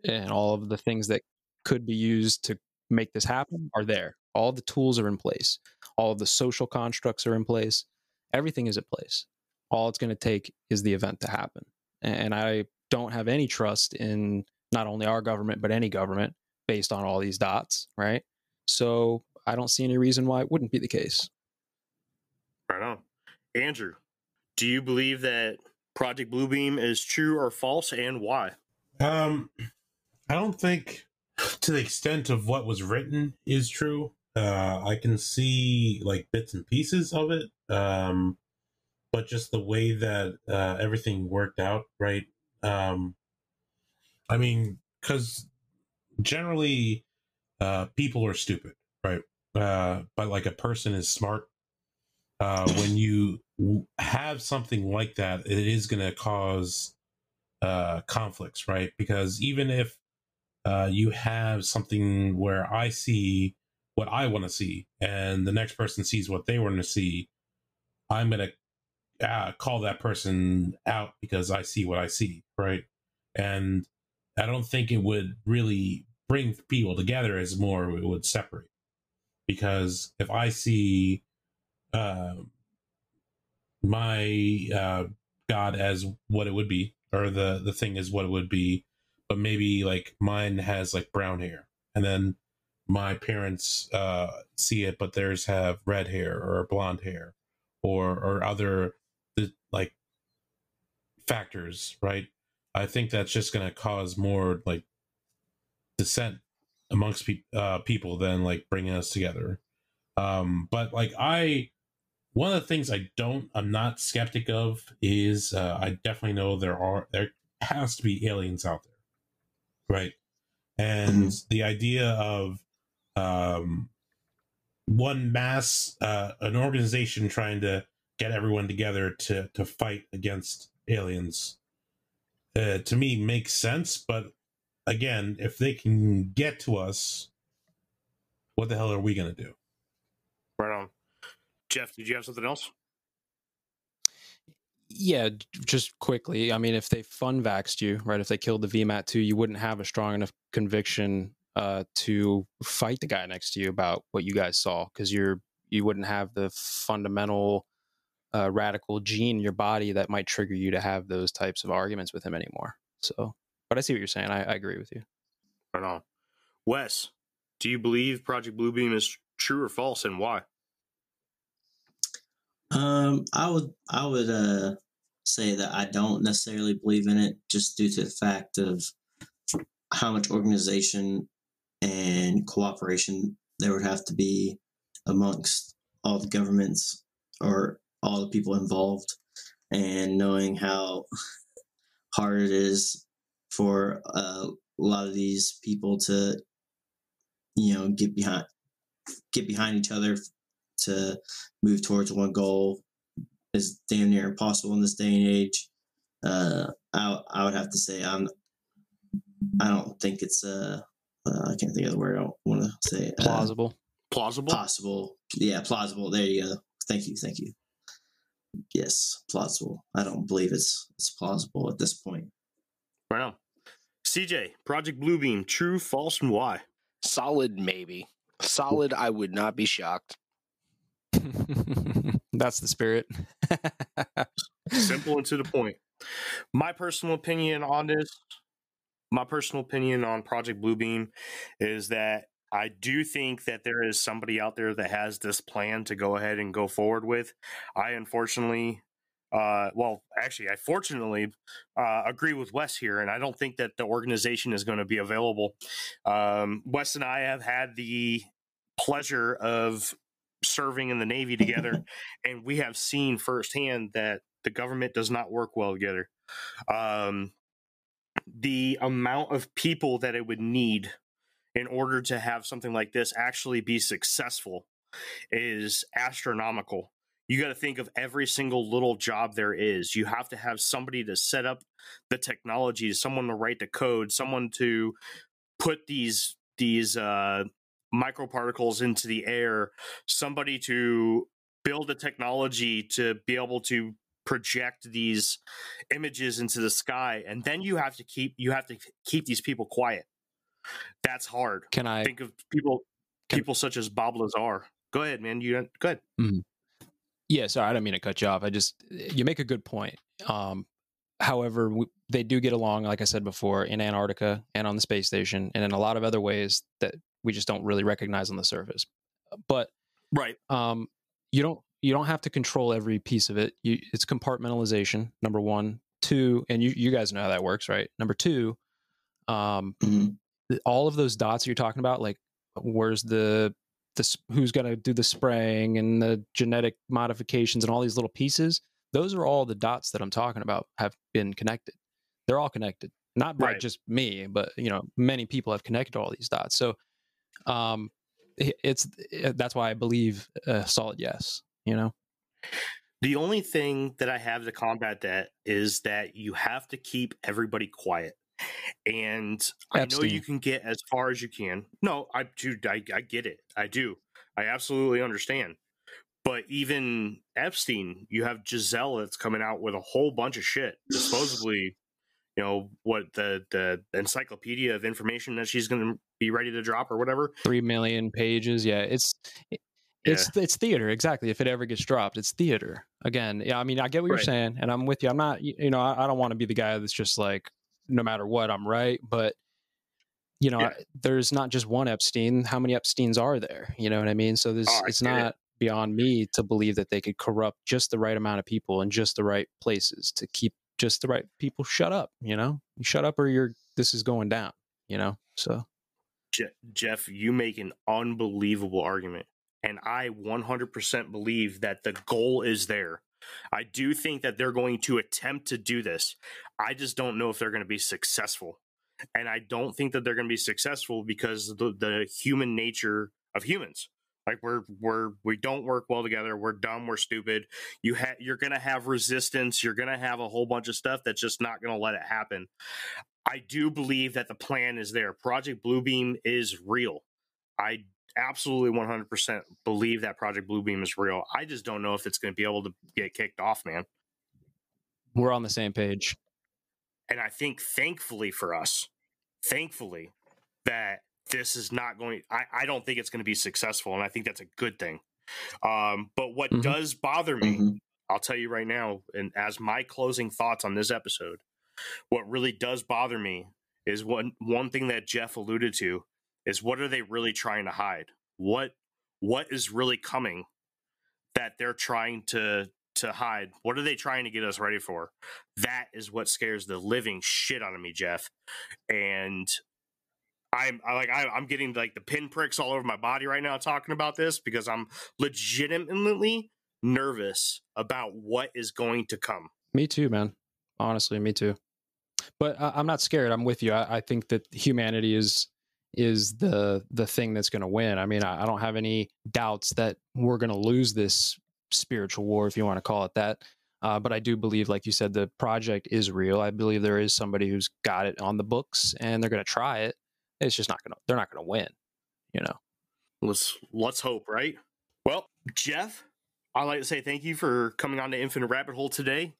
[SPEAKER 1] and all of the things that could be used to make this happen are there. All the tools are in place. All of the social constructs are in place. Everything is in place. All it's going to take is the event to happen. And I don't have any trust in not only our government, but any government based on all these dots, right? So I don't see any reason why it wouldn't be the case.
[SPEAKER 2] Right on. Andrew, do you believe that Project Bluebeam is true or false, and why?
[SPEAKER 4] Um, I don't think to the extent of what was written is true. Uh, I can see like bits and pieces of it. Um, but just the way that uh, everything worked out, right? Um, I mean, because generally, uh, people are stupid, right? Uh, but like a person is smart. Uh, when you have something like that, it is going to cause uh, conflicts, right? Because even if uh, you have something where I see what I want to see, and the next person sees what they want to see, I'm gonna uh, call that person out because I see what I see, right? And I don't think it would really bring people together as more it would separate. Because if I see uh, my God as what it would be, or the the thing is what it would be, but maybe like mine has like brown hair, and then my parents uh, see it, but theirs have red hair or blonde hair, or or other like factors, right? I think that's just going to cause more like dissent amongst pe- uh, people than like bringing us together. Um, but like I, one of the things I don't, I'm not skeptic of is uh, I definitely know there are there has to be aliens out there, right? And
[SPEAKER 5] Mhm.
[SPEAKER 4] the idea of um, one mass, uh, an organization trying to get everyone together to to fight against aliens, uh, to me makes sense. But again, if they can get to us, what the hell are we going to do?
[SPEAKER 2] Right on. Jeff, did you have something else?
[SPEAKER 1] Yeah, just quickly. I mean, if they fun vaxed you, right? If they killed the VMAT two, you wouldn't have a strong enough conviction uh, to fight the guy next to you about what you guys saw because you're you wouldn't have the fundamental uh, radical gene in your body that might trigger you to have those types of arguments with him anymore. So, but I see what you're saying. I, I agree with you.
[SPEAKER 2] Right on. Wes, do you believe Project Bluebeam is true or false, and why?
[SPEAKER 5] Um, I would I would uh say that I don't necessarily believe in it just due to the fact of how much organization and cooperation there would have to be amongst all the governments or all the people involved. And knowing how hard it is for uh, a lot of these people to you know get behind get behind each other to move towards one goal is damn near impossible in this day and age. Uh, I I would have to say I'm. I don't think it's uh, uh I can't think of the word I want to say. Uh,
[SPEAKER 1] Plausible.
[SPEAKER 2] Plausible?
[SPEAKER 5] Possible. Yeah, plausible. There you go. Thank you. Thank you. Yes, plausible. I don't believe it's it's plausible at this point.
[SPEAKER 2] Right on. CJ, Project Bluebeam, true, false, and why?
[SPEAKER 3] Solid, maybe. Solid, I would not be shocked.
[SPEAKER 1] That's the spirit.
[SPEAKER 2] Simple and to the point. My personal opinion on this, my personal opinion on Project Bluebeam is that I do think that there is somebody out there that has this plan to go ahead and go forward with. I unfortunately, uh, well, actually, I fortunately uh, agree with Wes here, and I don't think that the organization is going to be available. Um, Wes and I have had the pleasure of serving in the Navy together, and we have seen firsthand that the government does not work well together. Um, the amount of people that it would need in order to have something like this actually be successful is astronomical. You got to think of every single little job there is. You have to have somebody to set up the technology, someone to write the code, someone to put these these uh, microparticles into the air, somebody to build a technology to be able to project these images into the sky and then you have to keep you have to keep these people quiet that's hard
[SPEAKER 1] Can I?
[SPEAKER 2] think of people
[SPEAKER 1] Can-
[SPEAKER 2] people such as bob lazar go ahead man you go ahead
[SPEAKER 1] Yeah, sorry, I don't mean to cut you off. I just you make a good point. Um, however, w they do get along, like I said before, in Antarctica and on the space station, and in a lot of other ways that we just don't really recognize on the surface. But
[SPEAKER 2] right
[SPEAKER 1] um, you don't you don't have to control every piece of it. You, it's compartmentalization. Number one, two, and you you guys know how that works, right? Number two, um,
[SPEAKER 5] Mhm.
[SPEAKER 1] all of those dots you're talking about, like where's the the who's going to do the spraying and the genetic modifications and all these little pieces. Those are all the dots that I'm talking about have been connected. They're all connected, not by
[SPEAKER 2] Right.
[SPEAKER 1] just me, but you know, many people have connected all these dots. So, um, it's it- that's why I believe a solid yes. You know,
[SPEAKER 2] the only thing that i have to combat that is that you have to keep everybody quiet. And i know you can get as far as you can. No i do I, I get it. I do. I absolutely understand. But even epstein you have Ghislaine that's coming out with a whole bunch of shit supposedly you know what the the encyclopedia of information that she's going to be ready to drop or whatever.
[SPEAKER 1] Three million pages. Yeah, it's it's it's theater exactly. If it ever gets dropped, it's theater again. Yeah, I mean, I get what
[SPEAKER 2] Right.
[SPEAKER 1] you're saying, and I'm with you. I'm not, you know, I, I don't want to be the guy that's just like, no matter what, I'm right. But you know,
[SPEAKER 2] Yeah.
[SPEAKER 1] I- there's not just one Epstein. How many Epsteins are there? You know what I mean? So this
[SPEAKER 2] Oh,
[SPEAKER 1] it's
[SPEAKER 2] get it.
[SPEAKER 1] not beyond me to believe that they could corrupt just the right amount of people in just the right places to keep just the right people shut up. You know, you shut up or you're this is going down. You know, so
[SPEAKER 2] Je- Jeff, you make an unbelievable argument. And I 100% believe that the goal is there. I do think that they're going to attempt to do this. I just don't know if they're going to be successful. And I don't think that they're going to be successful because the, the human nature of humans. Like we're we're we don't work well together. We're dumb. We're stupid. You ha- you're gonna have resistance. You're gonna have a whole bunch of stuff that's just not gonna let it happen. I do believe that the plan is there. Project Bluebeam is real. I absolutely 100% believe that Project Bluebeam is real. I just don't know if it's going to be able to get kicked off, man.
[SPEAKER 1] we're on the same page.
[SPEAKER 2] And I think thankfully for us, thankfully that this is not going I, I don't think it's going to be successful and I think that's a good thing. Um, but what
[SPEAKER 1] Mhm.
[SPEAKER 2] does bother me
[SPEAKER 5] Mhm.
[SPEAKER 2] I'll tell you right now, and as my closing thoughts on this episode, what really does bother me is one one thing that Jeff alluded to is what are they really trying to hide? What what is really coming that they're trying to to hide? What are they trying to get us ready for? That is what scares the living shit out of me, Jeff. And I'm I like I, I'm getting like the pinpricks all over my body right now talking about this because I'm legitimately nervous about what is going to come.
[SPEAKER 1] Me too, man. Honestly, me too. But I, I'm not scared. I'm with you. I, I think that humanity is is the the thing that's going to win. I mean, I, I don't have any doubts that we're going to lose this spiritual war, if you want to call it that. Uh, but I do believe, like you said, the project is real. I believe there is somebody who's got it on the books, and they're going to try it. It's just not to. They're not to win. You know.
[SPEAKER 2] Let's let's hope, right? Well, Jeff, I'd like to say thank you for coming on to Infinite Rabbit Hole today.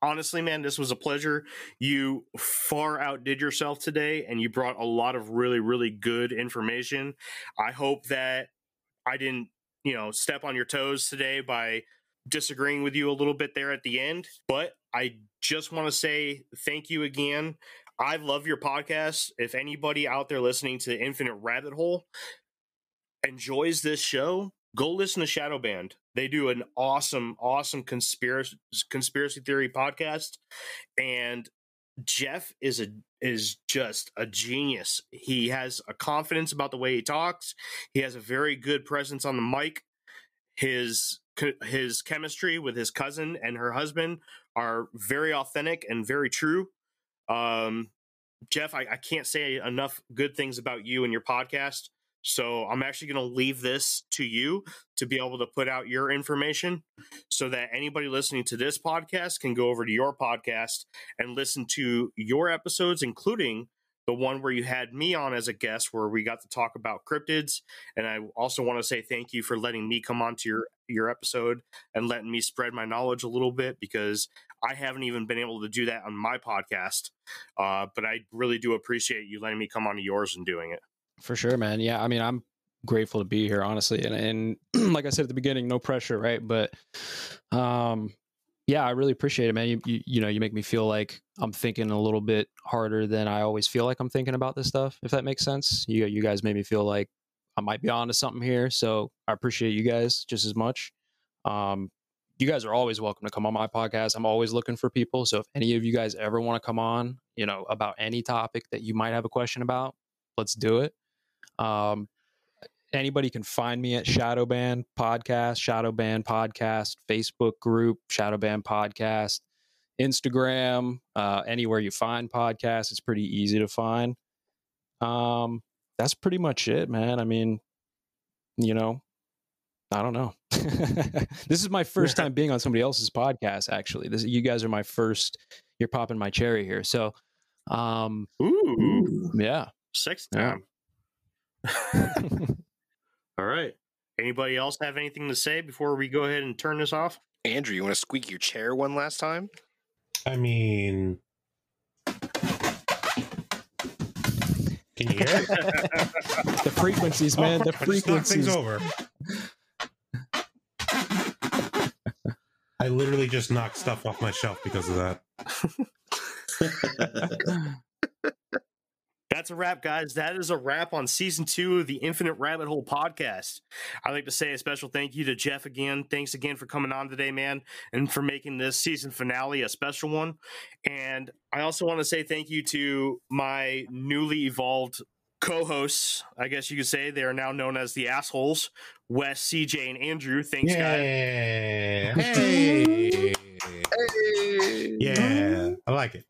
[SPEAKER 2] Honestly, man, this was a pleasure. You far outdid yourself today, and you brought a lot of really, really good information. I hope that I didn't, you know, step on your toes today by disagreeing with you a little bit there at the end. But I just want to say thank you again. I love your podcast. If anybody out there listening to the Infinite Rabbit Hole enjoys this show, go listen to Shadowban. They do an awesome, awesome conspiracy conspiracy theory podcast, and Jeff is a is just a genius. He has a confidence about the way he talks. He has a very good presence on the mic. His his chemistry with his cousin and her husband are very authentic and very true. Um, Jeff, I, I can't say enough good things about you and your podcast. So I'm actually going to leave this to you to be able to put out your information so that anybody listening to this podcast can go over to your podcast and listen to your episodes, including the one where you had me on as a guest, where we got to talk about cryptids. And I also want to say thank you for letting me come onto your your episode and letting me spread my knowledge a little bit because I haven't even been able to do that on my podcast. Uh, but I really do appreciate you letting me come onto yours and doing it.
[SPEAKER 1] For sure, man. Yeah, I mean, I'm grateful to be here, honestly, and and like I said at the beginning, no pressure, right? But, um, yeah, I really appreciate it, man. You, you you know, you make me feel like I'm thinking a little bit harder than I always feel like I'm thinking about this stuff. If that makes sense, you you guys made me feel like I might be onto something here, so I appreciate you guys just as much. Um, you guys are always welcome to come on my podcast. I'm always looking for people. So if any of you guys ever want to come on, you know, about any topic that you might have a question about, let's do it. Um, anybody can find me at Shadowban Podcast, Shadowban Podcast, Facebook group, Shadowban Podcast, Instagram, uh, anywhere you find podcasts. It's pretty easy to find. Um, that's pretty much it, man. I mean, you know, I don't know. this is my first time being on somebody else's podcast. Actually, this you guys are my first. You're popping my cherry here. So, um,
[SPEAKER 2] Ooh,
[SPEAKER 5] Ooh.
[SPEAKER 1] yeah.
[SPEAKER 2] sex
[SPEAKER 1] Yeah.
[SPEAKER 2] time. All right. Anybody else have anything to say before we go ahead and turn this off?
[SPEAKER 3] Andrew, you want to squeak your chair one last time?
[SPEAKER 4] I mean, Can you hear it?
[SPEAKER 1] the frequencies, man. The
[SPEAKER 4] I just knocked things
[SPEAKER 1] frequencies.
[SPEAKER 4] over. I literally just knocked stuff off my shelf because of that.
[SPEAKER 2] That's a wrap, guys. That is a wrap on season two of the Infinite Rabbit Hole podcast. I'd like to say a special thank you to Jeff again. Thanks again for coming on today, man, and for making this season finale a special one. And I also want to say thank you to my newly evolved co hosts. I guess you could say they are now known as the assholes Wes, CJ, and Andrew. Thanks, guys.
[SPEAKER 4] Yeah. Hey.
[SPEAKER 3] Hey.
[SPEAKER 4] Yeah. I like it.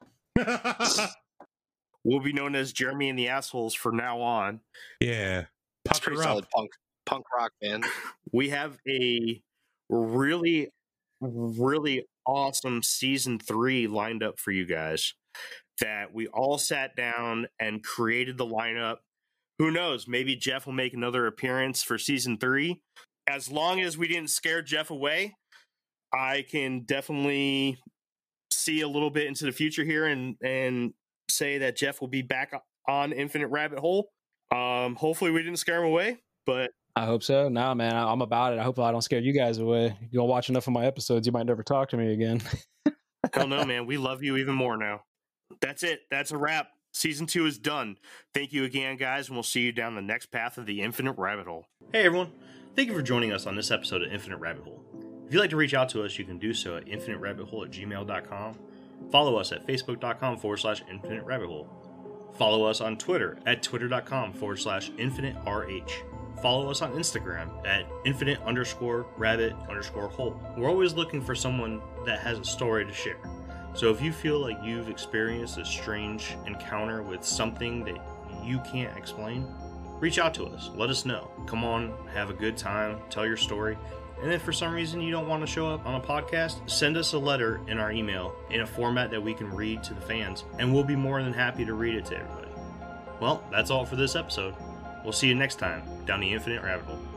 [SPEAKER 2] We'll be known as Jeremy and the assholes from now on.
[SPEAKER 4] yeah.
[SPEAKER 3] It's
[SPEAKER 4] Pucker
[SPEAKER 3] pretty solid punk punk rock band.
[SPEAKER 2] we have a really really awesome season three lined up for you guys that we all sat down and created the lineup who knows maybe jeff will make another appearance for season three as long as we didn't scare jeff away i can definitely see a little bit into the future here and and say that jeff will be back on infinite rabbit hole um hopefully we didn't scare him away but
[SPEAKER 1] I hope so. Nah, man, I- I'm about it. I hope I don't scare you guys away. You don't watch enough of my episodes, you might never talk to me again.
[SPEAKER 2] Hell no, man. We love you even more now. That's it. That's a wrap. Season two is done. Thank you again, guys, and we'll see you down the next path of the Infinite Rabbit Hole. Hey, everyone. Thank you for joining us on this episode of Infinite Rabbit Hole. If you'd like to reach out to us, you can do so at infiniterabbithole at gmail.com. Follow us at facebook.com forward slash infinite rabbit hole. Follow us on Twitter at twitter.com forward slash infinite RH. Follow us on Instagram at infinite underscore rabbit underscore hole. We're always looking for someone that has a story to share. So if you feel like you've experienced a strange encounter with something that you can't explain, reach out to us. Let us know. Come on, have a good time, tell your story. And if for some reason you don't want to show up on a podcast, send us a letter in our email in a format that we can read to the fans, and we'll be more than happy to read it to everybody. Well, that's all for this episode. We'll see you next time down the Infinite Rabbit Hole.